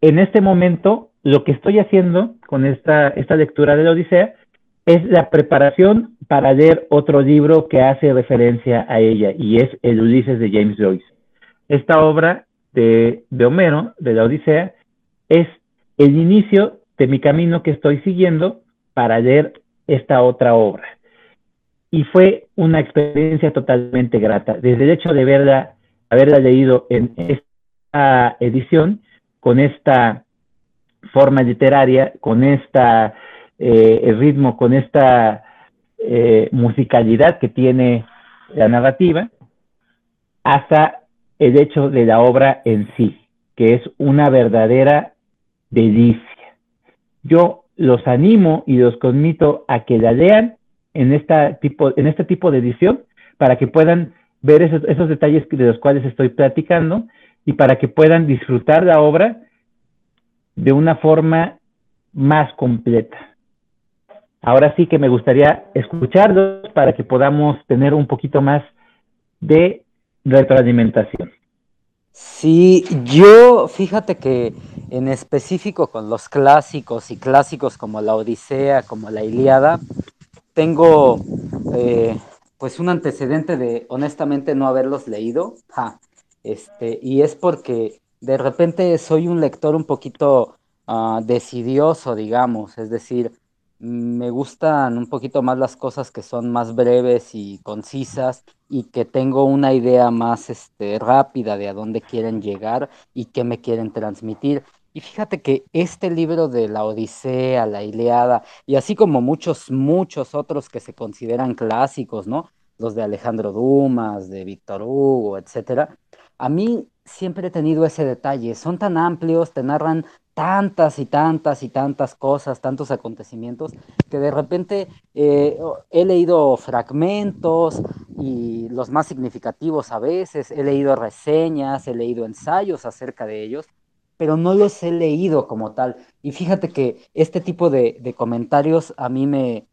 en este momento, lo que estoy haciendo con esta, esta lectura de la Odisea es la preparación para leer otro libro que hace referencia a ella y es El Ulises de James Joyce. Esta obra de, de Homero, de la Odisea, es el inicio de mi camino que estoy siguiendo para leer esta otra obra. Y fue una experiencia totalmente grata. Desde el hecho de verla, haberla leído en esta edición, con esta forma literaria, con esta eh, ritmo, con esta eh, musicalidad que tiene la narrativa, hasta el hecho de la obra en sí, que es una verdadera delicia. Yo los animo y los conmito a que la lean en, esta tipo, en este tipo de edición para que puedan ver esos, esos detalles de los cuales estoy platicando y para que puedan disfrutar la obra de una forma más completa. Ahora sí que me gustaría escucharlos para que podamos tener un poquito más de retroalimentación. Sí, yo fíjate que en específico con los clásicos y clásicos como la Odisea, como la Iliada, tengo eh, pues un antecedente de honestamente no haberlos leído, este, y es porque de repente soy un lector un poquito uh, decidioso, digamos, es decir, me gustan un poquito más las cosas que son más breves y concisas y que tengo una idea más este, rápida de a dónde quieren llegar y qué me quieren transmitir. Y fíjate que este libro de la Odisea, la Ileada, y así como muchos, muchos otros que se consideran clásicos, ¿no? Los de Alejandro Dumas, de Víctor Hugo, etcétera, a mí siempre he tenido ese detalle. Son tan amplios, te narran tantas y tantas y tantas cosas, tantos acontecimientos, que de repente eh, he leído fragmentos y los más significativos a veces, he leído reseñas, he leído ensayos acerca de ellos, pero no los he leído como tal. Y fíjate que este tipo de, comentarios a mí me,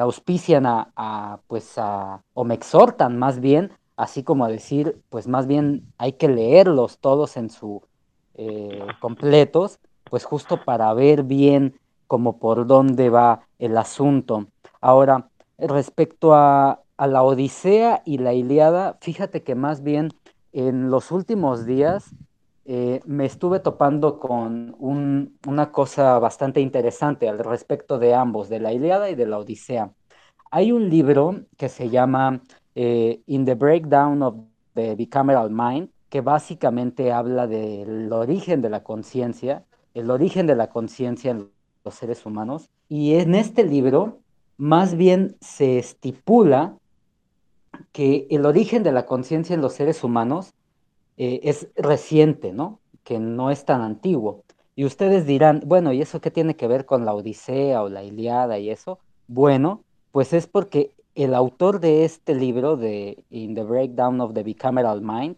auspician a, pues a, o me exhortan más bien, así como a decir, pues más bien hay que leerlos todos en su eh, completos, pues justo para ver bien como por dónde va el asunto. Ahora, respecto a, la Odisea y la Iliada, fíjate que más bien en los últimos días eh, me estuve topando con una cosa bastante interesante al respecto de ambos, de la Iliada y de la Odisea. Hay un libro que se llama eh, In the Breakdown of the Bicameral Mind, que básicamente habla del origen de la conciencia, el origen de la conciencia en los seres humanos. Y en este libro, más bien se estipula que el origen de la conciencia en los seres humanos eh, es reciente, ¿no? Que no es tan antiguo. Y ustedes dirán, bueno, ¿y eso qué tiene que ver con la Odisea o la Iliada y eso? Bueno, pues es porque el autor de este libro, de In the Breakdown of the Bicameral Mind,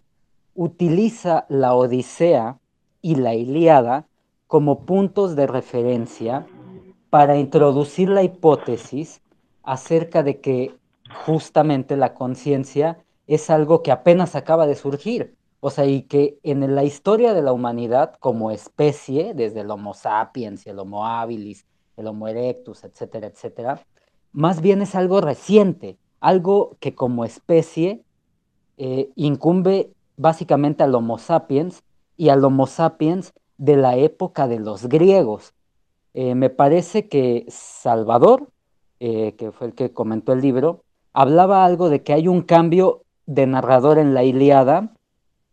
utiliza la Odisea y la Ilíada como puntos de referencia para introducir la hipótesis acerca de que justamente la conciencia es algo que apenas acaba de surgir. O sea, y que en la historia de la humanidad como especie, desde el Homo sapiens el Homo habilis, el Homo erectus, etcétera, etcétera, más bien es algo reciente, algo que como especie eh, incumbe básicamente al Homo sapiens y al Homo sapiens de la época de los griegos. Eh, me parece que Salvador, eh, que fue el que comentó el libro, hablaba algo de que hay un cambio de narrador en la Iliada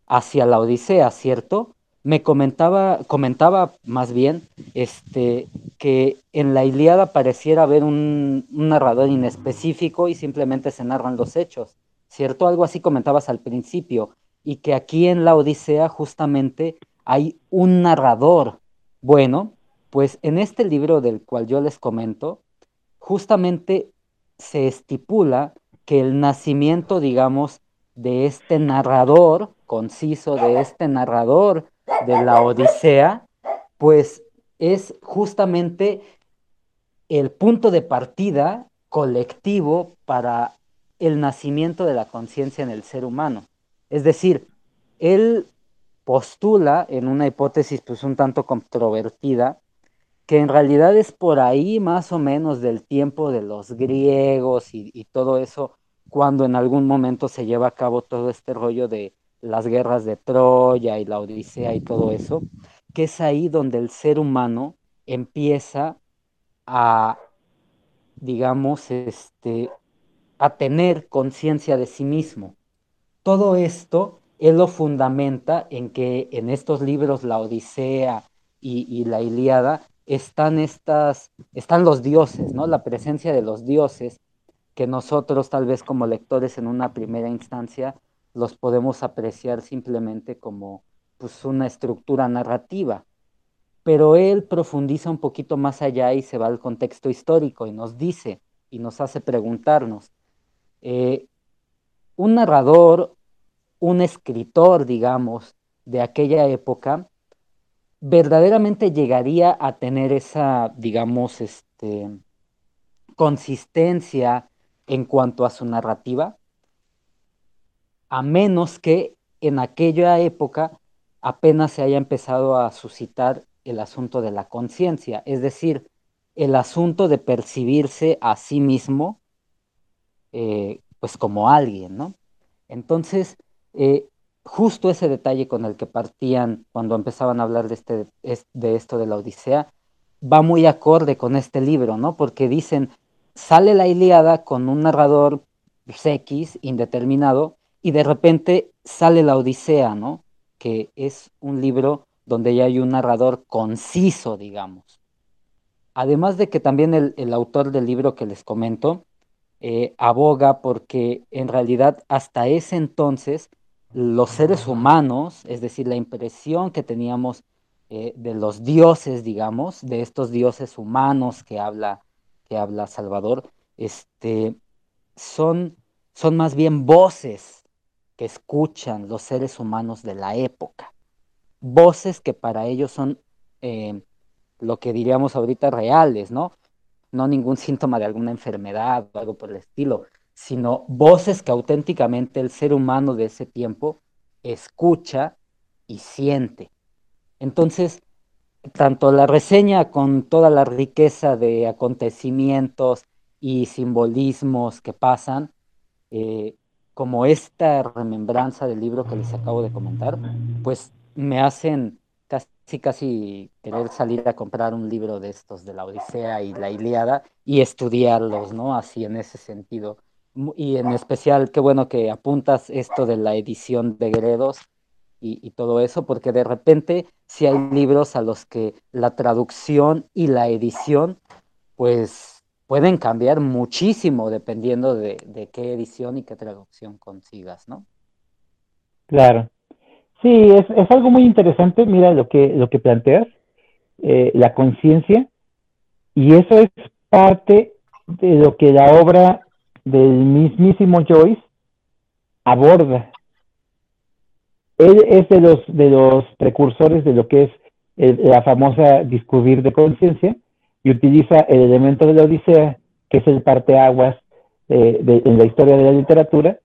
hacia la Odisea, ¿cierto? Me comentaba, comentaba más bien este, que en la Iliada pareciera haber un, un narrador inespecífico y simplemente se narran los hechos, ¿cierto? Algo así comentabas al principio y que aquí en la Odisea justamente hay un narrador. Bueno, pues en este libro del cual yo les comento, justamente se estipula que el nacimiento, digamos, de este narrador conciso, de este narrador de la Odisea, pues es justamente el punto de partida colectivo para el nacimiento de la conciencia en el ser humano. Es decir, él postula en una hipótesis pues un tanto controvertida que en realidad es por ahí más o menos del tiempo de los griegos y, todo eso, cuando en algún momento se lleva a cabo todo este rollo de las guerras de Troya y la Odisea y todo eso, que es ahí donde el ser humano empieza a, digamos, este, a tener conciencia de sí mismo. Todo esto él lo fundamenta en que en estos libros, la Odisea y, la Ilíada, están, estas, están los dioses, ¿no? La presencia de los dioses que nosotros tal vez como lectores en una primera instancia los podemos apreciar simplemente como pues, una estructura narrativa. Pero él profundiza un poquito más allá y se va al contexto histórico y nos dice y nos hace preguntarnos, eh, un narrador, un escritor, digamos, de aquella época, verdaderamente llegaría a tener esa, digamos, este, consistencia en cuanto a su narrativa, a menos que en aquella época apenas se haya empezado a suscitar el asunto de la conciencia, es decir, el asunto de percibirse a sí mismo eh, pues como alguien, ¿no? Entonces, eh, justo ese detalle con el que partían cuando empezaban a hablar de, este, de esto de la Odisea, va muy acorde con este libro, ¿no? Porque dicen, sale la Ilíada con un narrador X, indeterminado, y de repente sale la Odisea, ¿no? Que es un libro donde ya hay un narrador conciso, digamos. Además de que también el autor del libro que les comento, eh, aboga porque en realidad hasta ese entonces los seres humanos, es decir, la impresión que teníamos eh, de los dioses, digamos, de estos dioses humanos que habla, que habla Salvador, este, son, son más bien voces que escuchan los seres humanos de la época, voces que para ellos son eh, lo que diríamos ahorita reales, ¿no? No ningún síntoma de alguna enfermedad o algo por el estilo, sino voces que auténticamente el ser humano de ese tiempo escucha y siente. Entonces, tanto la reseña con toda la riqueza de acontecimientos y simbolismos que pasan, eh, como esta remembranza del libro que les acabo de comentar, pues me hacen casi, casi querer salir a comprar un libro de estos, de la Odisea y la Ilíada, y estudiarlos, ¿no? Así en ese sentido. Y en especial, qué bueno que apuntas esto de la edición de Gredos y, todo eso, porque de repente si hay libros a los que la traducción y la edición, pues pueden cambiar muchísimo dependiendo de, de qué edición y qué traducción consigas, ¿no? Claro. Sí, es, es algo muy interesante, mira lo que, lo que planteas, eh, la conciencia, y eso es parte de lo que la obra del mismísimo Joyce aborda. Él es de los, de los precursores de lo que es la famosa descubrir de conciencia y utiliza el elemento de la Odisea, que es el parteaguas eh, de, en la historia de la literatura,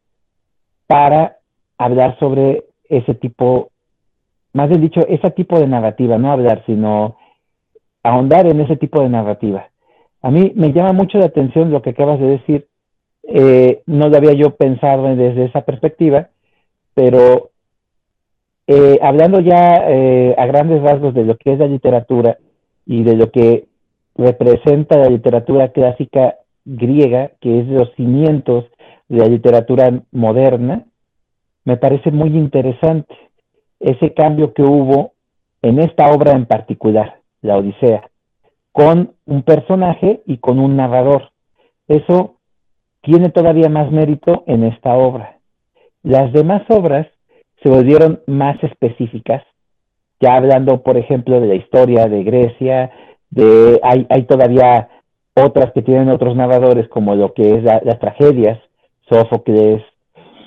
para hablar sobre ese tipo, más bien dicho, ese tipo de narrativa, no hablar, sino ahondar en ese tipo de narrativa. A mí me llama mucho la atención lo que acabas de decir. Eh, no lo había yo pensado desde esa perspectiva, pero eh, hablando ya eh, a grandes rasgos de lo que es la literatura y de lo que representa la literatura clásica griega, que es los cimientos de la literatura moderna, me parece muy interesante ese cambio que hubo en esta obra en particular, la Odisea, con un personaje y con un narrador. Eso tiene todavía más mérito en esta obra. Las demás obras se volvieron más específicas, ya hablando, por ejemplo, de la historia de Grecia, de hay, hay todavía otras que tienen otros narradores, como lo que es las tragedias, Sófocles,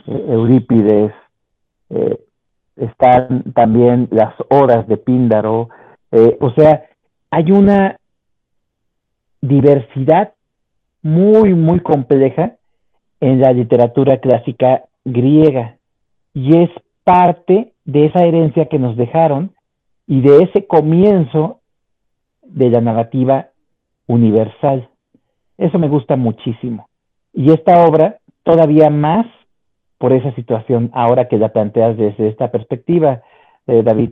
Eurípides, eh, están también las horas de Píndaro, eh, o sea, hay una diversidad muy, muy compleja en la literatura clásica griega y es parte de esa herencia que nos dejaron y de ese comienzo de la narrativa universal. Eso me gusta muchísimo. Y esta obra, todavía más por esa situación, ahora que la planteas desde esta perspectiva, eh, David.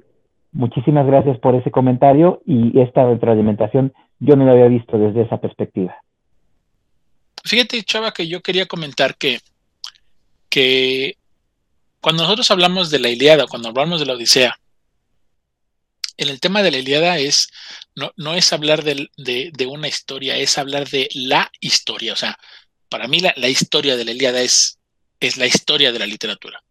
Muchísimas gracias por ese comentario y esta retroalimentación yo no la había visto desde esa perspectiva. Fíjate, Chava, que yo quería comentar que, que cuando nosotros hablamos de la Iliada, cuando hablamos de la Odisea, en el tema de la Iliada es, no, no es hablar de, de, una historia, es hablar de la historia. O sea, para mí la, la historia de la Iliada es, es la historia de la literatura.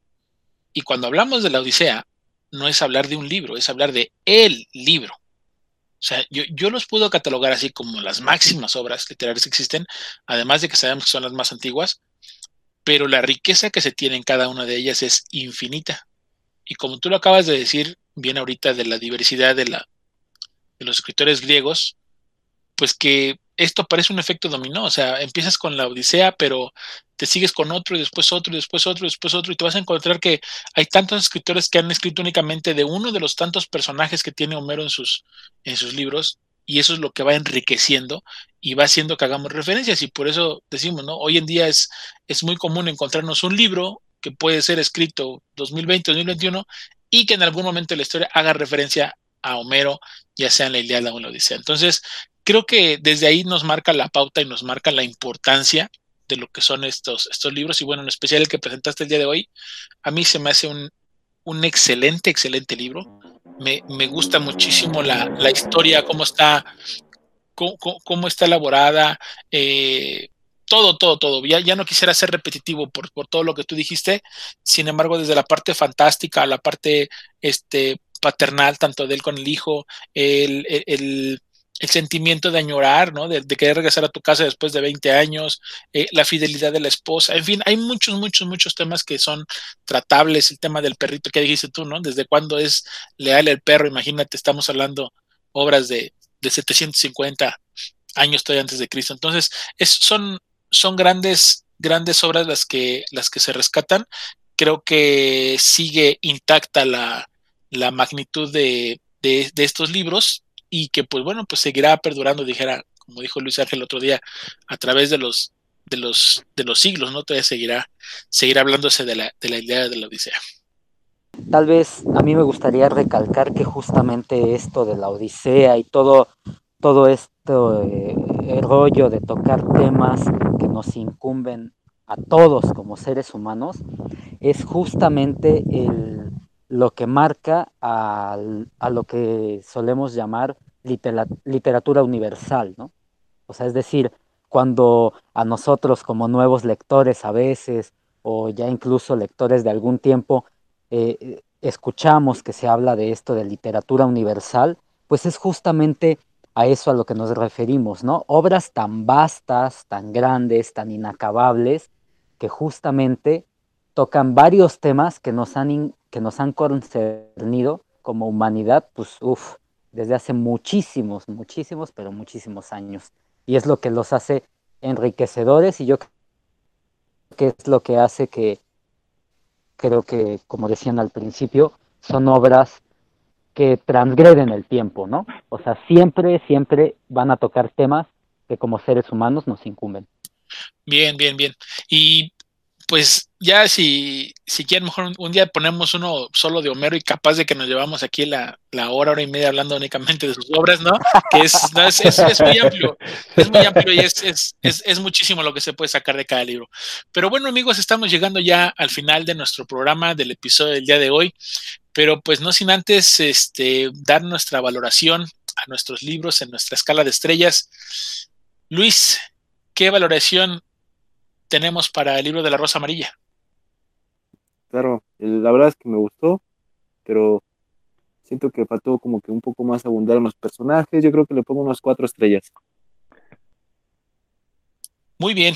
Y cuando hablamos de la Odisea, no es hablar de un libro, es hablar de el libro. O sea, yo, yo, los puedo catalogar así como las máximas obras literarias que existen, además de que sabemos que son las más antiguas, pero la riqueza que se tiene en cada una de ellas es infinita. Y como tú lo acabas de decir bien ahorita de la diversidad de, la, de los escritores griegos, pues que esto parece un efecto dominó, o sea, empiezas con la Odisea, pero te sigues con otro y después otro y después otro y después otro y te vas a encontrar que hay tantos escritores que han escrito únicamente de uno de los tantos personajes que tiene Homero en sus, en sus libros y eso es lo que va enriqueciendo y va haciendo que hagamos referencias y por eso decimos, ¿no? Hoy en día es, es muy común encontrarnos un libro que puede ser escrito 2020, 2021 y que en algún momento de la historia haga referencia a Homero, ya sea en la Iliada o en la Odisea. Entonces, creo que desde ahí nos marca la pauta y nos marca la importancia de lo que son estos, estos libros. Y bueno, en especial el que presentaste el día de hoy, a mí se me hace un, un excelente, excelente libro. Me, me gusta muchísimo la, la, historia, cómo está, cómo, cómo está elaborada, eh, todo, todo, todo. Ya, ya no quisiera ser repetitivo por, por, todo lo que tú dijiste. Sin embargo, desde la parte fantástica a la parte este, paternal, tanto de él con el hijo, el, el, el sentimiento de añorar, ¿no? De, querer regresar a tu casa después de 20 años, eh, la fidelidad de la esposa, en fin, hay muchos, muchos, muchos temas que son tratables, el tema del perrito que dijiste tú, ¿no? Desde cuándo es leal el perro, imagínate, estamos hablando obras de, de 750 años todavía antes de Cristo, entonces es, son, son grandes, grandes obras las que, las que se rescatan, creo que sigue intacta la, la magnitud de, de estos libros, y que pues bueno, pues seguirá perdurando, dijera, como dijo Luis Ángel el otro día, a través de los de los de los siglos, ¿no? Todavía seguirá seguirá hablándose de la de la idea de la Odisea. Tal vez a mí me gustaría recalcar que justamente esto de la Odisea y todo todo esto eh, el rollo de tocar temas que nos incumben a todos como seres humanos es justamente el, lo que marca a, a lo que solemos llamar literatura universal, ¿no? O sea, es decir, cuando a nosotros como nuevos lectores a veces, o ya incluso lectores de algún tiempo, eh, escuchamos que se habla de esto de literatura universal, pues es justamente a eso a lo que nos referimos, ¿no? Obras tan vastas, tan grandes, tan inacabables, que justamente tocan varios temas que nos han, que nos han concernido como humanidad, pues, uff, desde hace muchísimos, muchísimos, pero muchísimos años. Y es lo que los hace enriquecedores y yo creo que es lo que hace que, creo que, como decían al principio, son obras que transgreden el tiempo, ¿no? O sea, siempre, siempre van a tocar temas que como seres humanos nos incumben. Bien, bien, bien. Y pues ya si, si quieren, mejor un, día ponemos uno solo de Homero y capaz de que nos llevamos aquí la, la hora, hora y media hablando únicamente de sus obras, ¿no? Que es, es, es, muy amplio, es muy amplio y es, es, es, muchísimo lo que se puede sacar de cada libro. Pero bueno, amigos, estamos llegando ya al final de nuestro programa, del episodio del día de hoy, pero pues no sin antes este, dar nuestra valoración a nuestros libros en nuestra escala de estrellas. Luis, ¿qué valoración tenemos para el libro de la Rosa Amarilla. Claro, la verdad es que me gustó, pero siento que faltó como que un poco más abundar en los personajes. Yo creo que le pongo unas cuatro estrellas. Muy bien.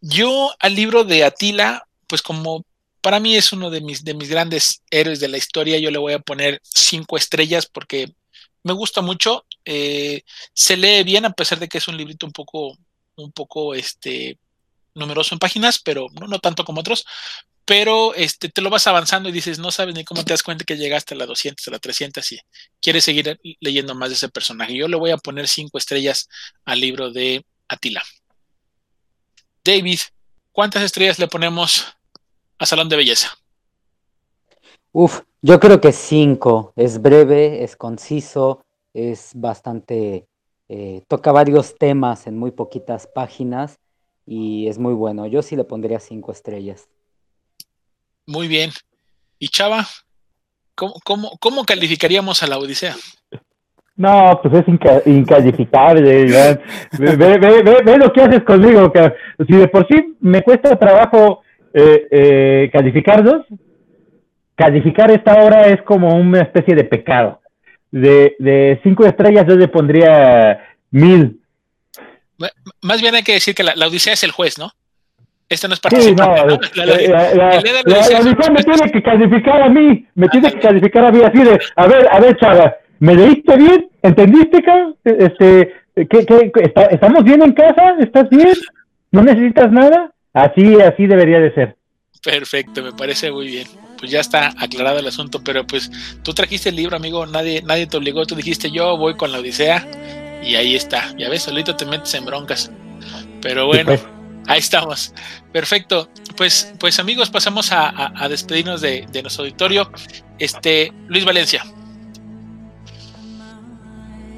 Yo al libro de Atila, pues como para mí es uno de mis, de mis grandes héroes de la historia, yo le voy a poner cinco estrellas porque me gusta mucho. Eh, se lee bien a pesar de que es un librito un poco, un poco este, numeroso en páginas, pero no, no tanto como otros. Pero este, te lo vas avanzando y dices, no sabes ni cómo te das cuenta que llegaste a la 200, a la 300 y quieres seguir leyendo más de ese personaje. Yo le voy a poner cinco estrellas al libro de Atila. David, ¿cuántas estrellas le ponemos a Salón de Belleza? Uf, yo creo que cinco. Es breve, es conciso, es bastante, eh, toca varios temas en muy poquitas páginas y es muy bueno. Yo sí le pondría cinco estrellas. Muy bien. ¿Y Chava? ¿Cómo, cómo, calificaríamos a la Odisea? No, pues es incalificable. ve, ve, ve, lo que haces conmigo. Si de por sí me cuesta trabajo eh, eh, calificarlos, calificar esta obra es como una especie de pecado. De, de cinco estrellas yo le pondría mil. Más bien hay que decir que la, Odisea es el juez, ¿no? Este no es participante. Sí, no, La, la, Odisea me tiene que calificar a mí, me tiene que calificar a mí así de, a ver, a ver, chava, ¿me leíste bien? ¿Entendiste, cabrón? Este, ¿qué, qué, ¿Estamos bien en casa? ¿Estás bien? ¿No necesitas nada? Así, así debería de ser. Perfecto, me parece muy bien pues ya está aclarado el asunto, pero pues tú trajiste el libro, amigo, nadie, nadie te obligó, tú dijiste yo voy con la Odisea y ahí está, ya ves, solito te metes en broncas. Pero bueno, pues. Ahí estamos. Perfecto. Pues, pues amigos, pasamos a, despedirnos de, nuestro auditorio. Este, Luis Valencia.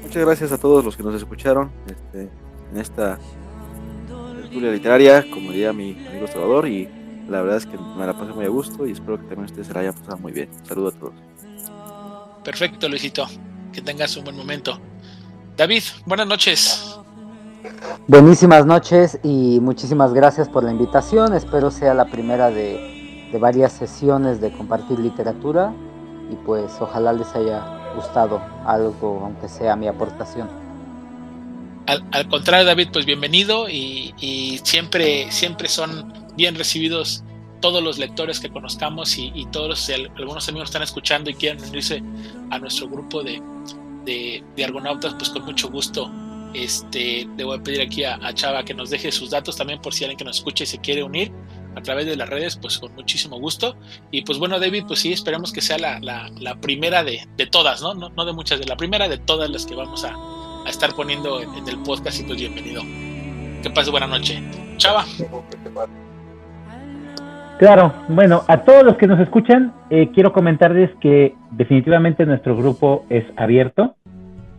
Muchas gracias a todos los que nos escucharon este, en esta lectura literaria, como diría mi amigo Salvador, y la verdad es que me la pasé muy a gusto y espero que también ustedes se la hayan pasado muy bien. Saludos a todos. Perfecto, Luisito. Que tengas un buen momento. David, buenas noches. Buenísimas noches y muchísimas gracias por la invitación. Espero sea la primera de, varias sesiones de compartir literatura y pues ojalá les haya gustado algo, aunque sea mi aportación. Al, contrario, David, pues bienvenido y, siempre, siempre son bien recibidos todos los lectores que conozcamos y, todos, si algunos amigos están escuchando y quieren unirse a nuestro grupo de, de, argonautas, pues con mucho gusto. Este, le voy a pedir aquí a, Chava que nos deje sus datos también por si alguien que nos escuche y se quiere unir a través de las redes, pues con muchísimo gusto. Y pues bueno, David, pues sí, esperemos que sea la, primera de, todas, ¿no? ¿no? de muchas, de la primera de todas las que vamos a, a estar poniendo en, en, el podcast y pues bienvenido. Que pase buena noche. Chava. Claro, bueno, a todos los que nos escuchan, eh, quiero comentarles que definitivamente nuestro grupo es abierto,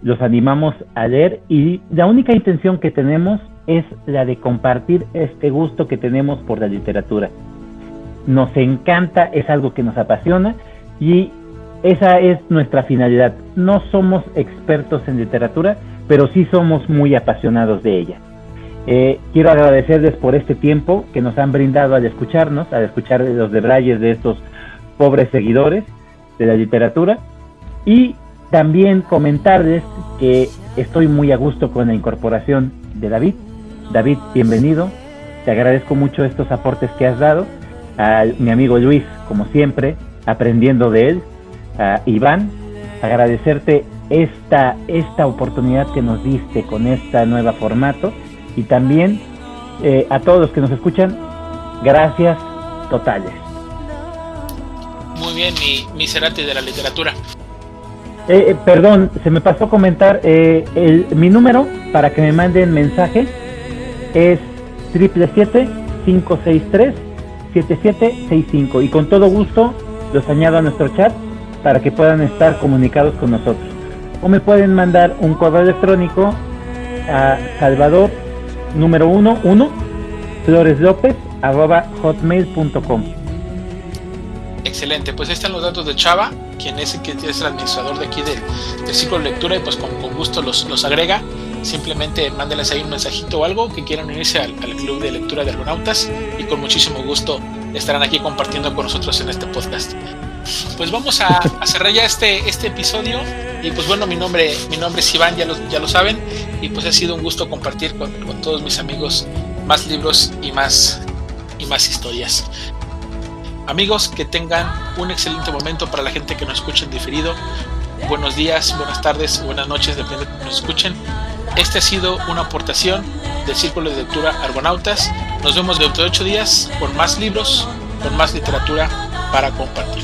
los animamos a leer y la única intención que tenemos es la de compartir este gusto que tenemos por la literatura. Nos encanta, es algo que nos apasiona y esa es nuestra finalidad. No somos expertos en literatura, pero sí somos muy apasionados de ella. Eh, quiero agradecerles por este tiempo que nos han brindado al escucharnos, al escuchar los debrayes de estos pobres seguidores de la literatura y también comentarles que estoy muy a gusto con la incorporación de David. David, bienvenido. Te agradezco mucho estos aportes que has dado. A mi amigo Luis, como siempre, aprendiendo de él. A Iván, agradecerte esta, esta oportunidad que nos diste con este nuevo formato y también eh, a todos los que nos escuchan, gracias totales. Muy bien, mi, mi de la literatura. Eh, eh, perdón, se me pasó comentar, el, mi número para que me manden mensaje es 777-563-7765 y con todo gusto los añado a nuestro chat para que puedan estar comunicados con nosotros. O me pueden mandar un correo electrónico a Salvador número uno, uno, floreslopez, arroba hotmail.com. Excelente, pues ahí están los datos de Chava, quien es, que es el administrador de aquí del, ciclo de lectura y pues con, gusto los, los, agrega. Simplemente mándenles ahí un mensajito o algo que quieran unirse al, club de lectura de argonautas y con muchísimo gusto estarán aquí compartiendo con nosotros en este podcast. Pues vamos a, cerrar ya este, este episodio y pues bueno, mi nombre, mi nombre es Iván, ya lo, ya lo saben, y pues ha sido un gusto compartir con, todos mis amigos más libros y más, y más historias. Amigos, que tengan un excelente momento para la gente que nos escucha en diferido. Buenos días, buenas tardes, buenas noches, depende de que nos escuchen. Este ha sido una aportación del Círculo de Lectura Argonautas. Nos vemos dentro de ocho días por más libros con más literatura para compartir.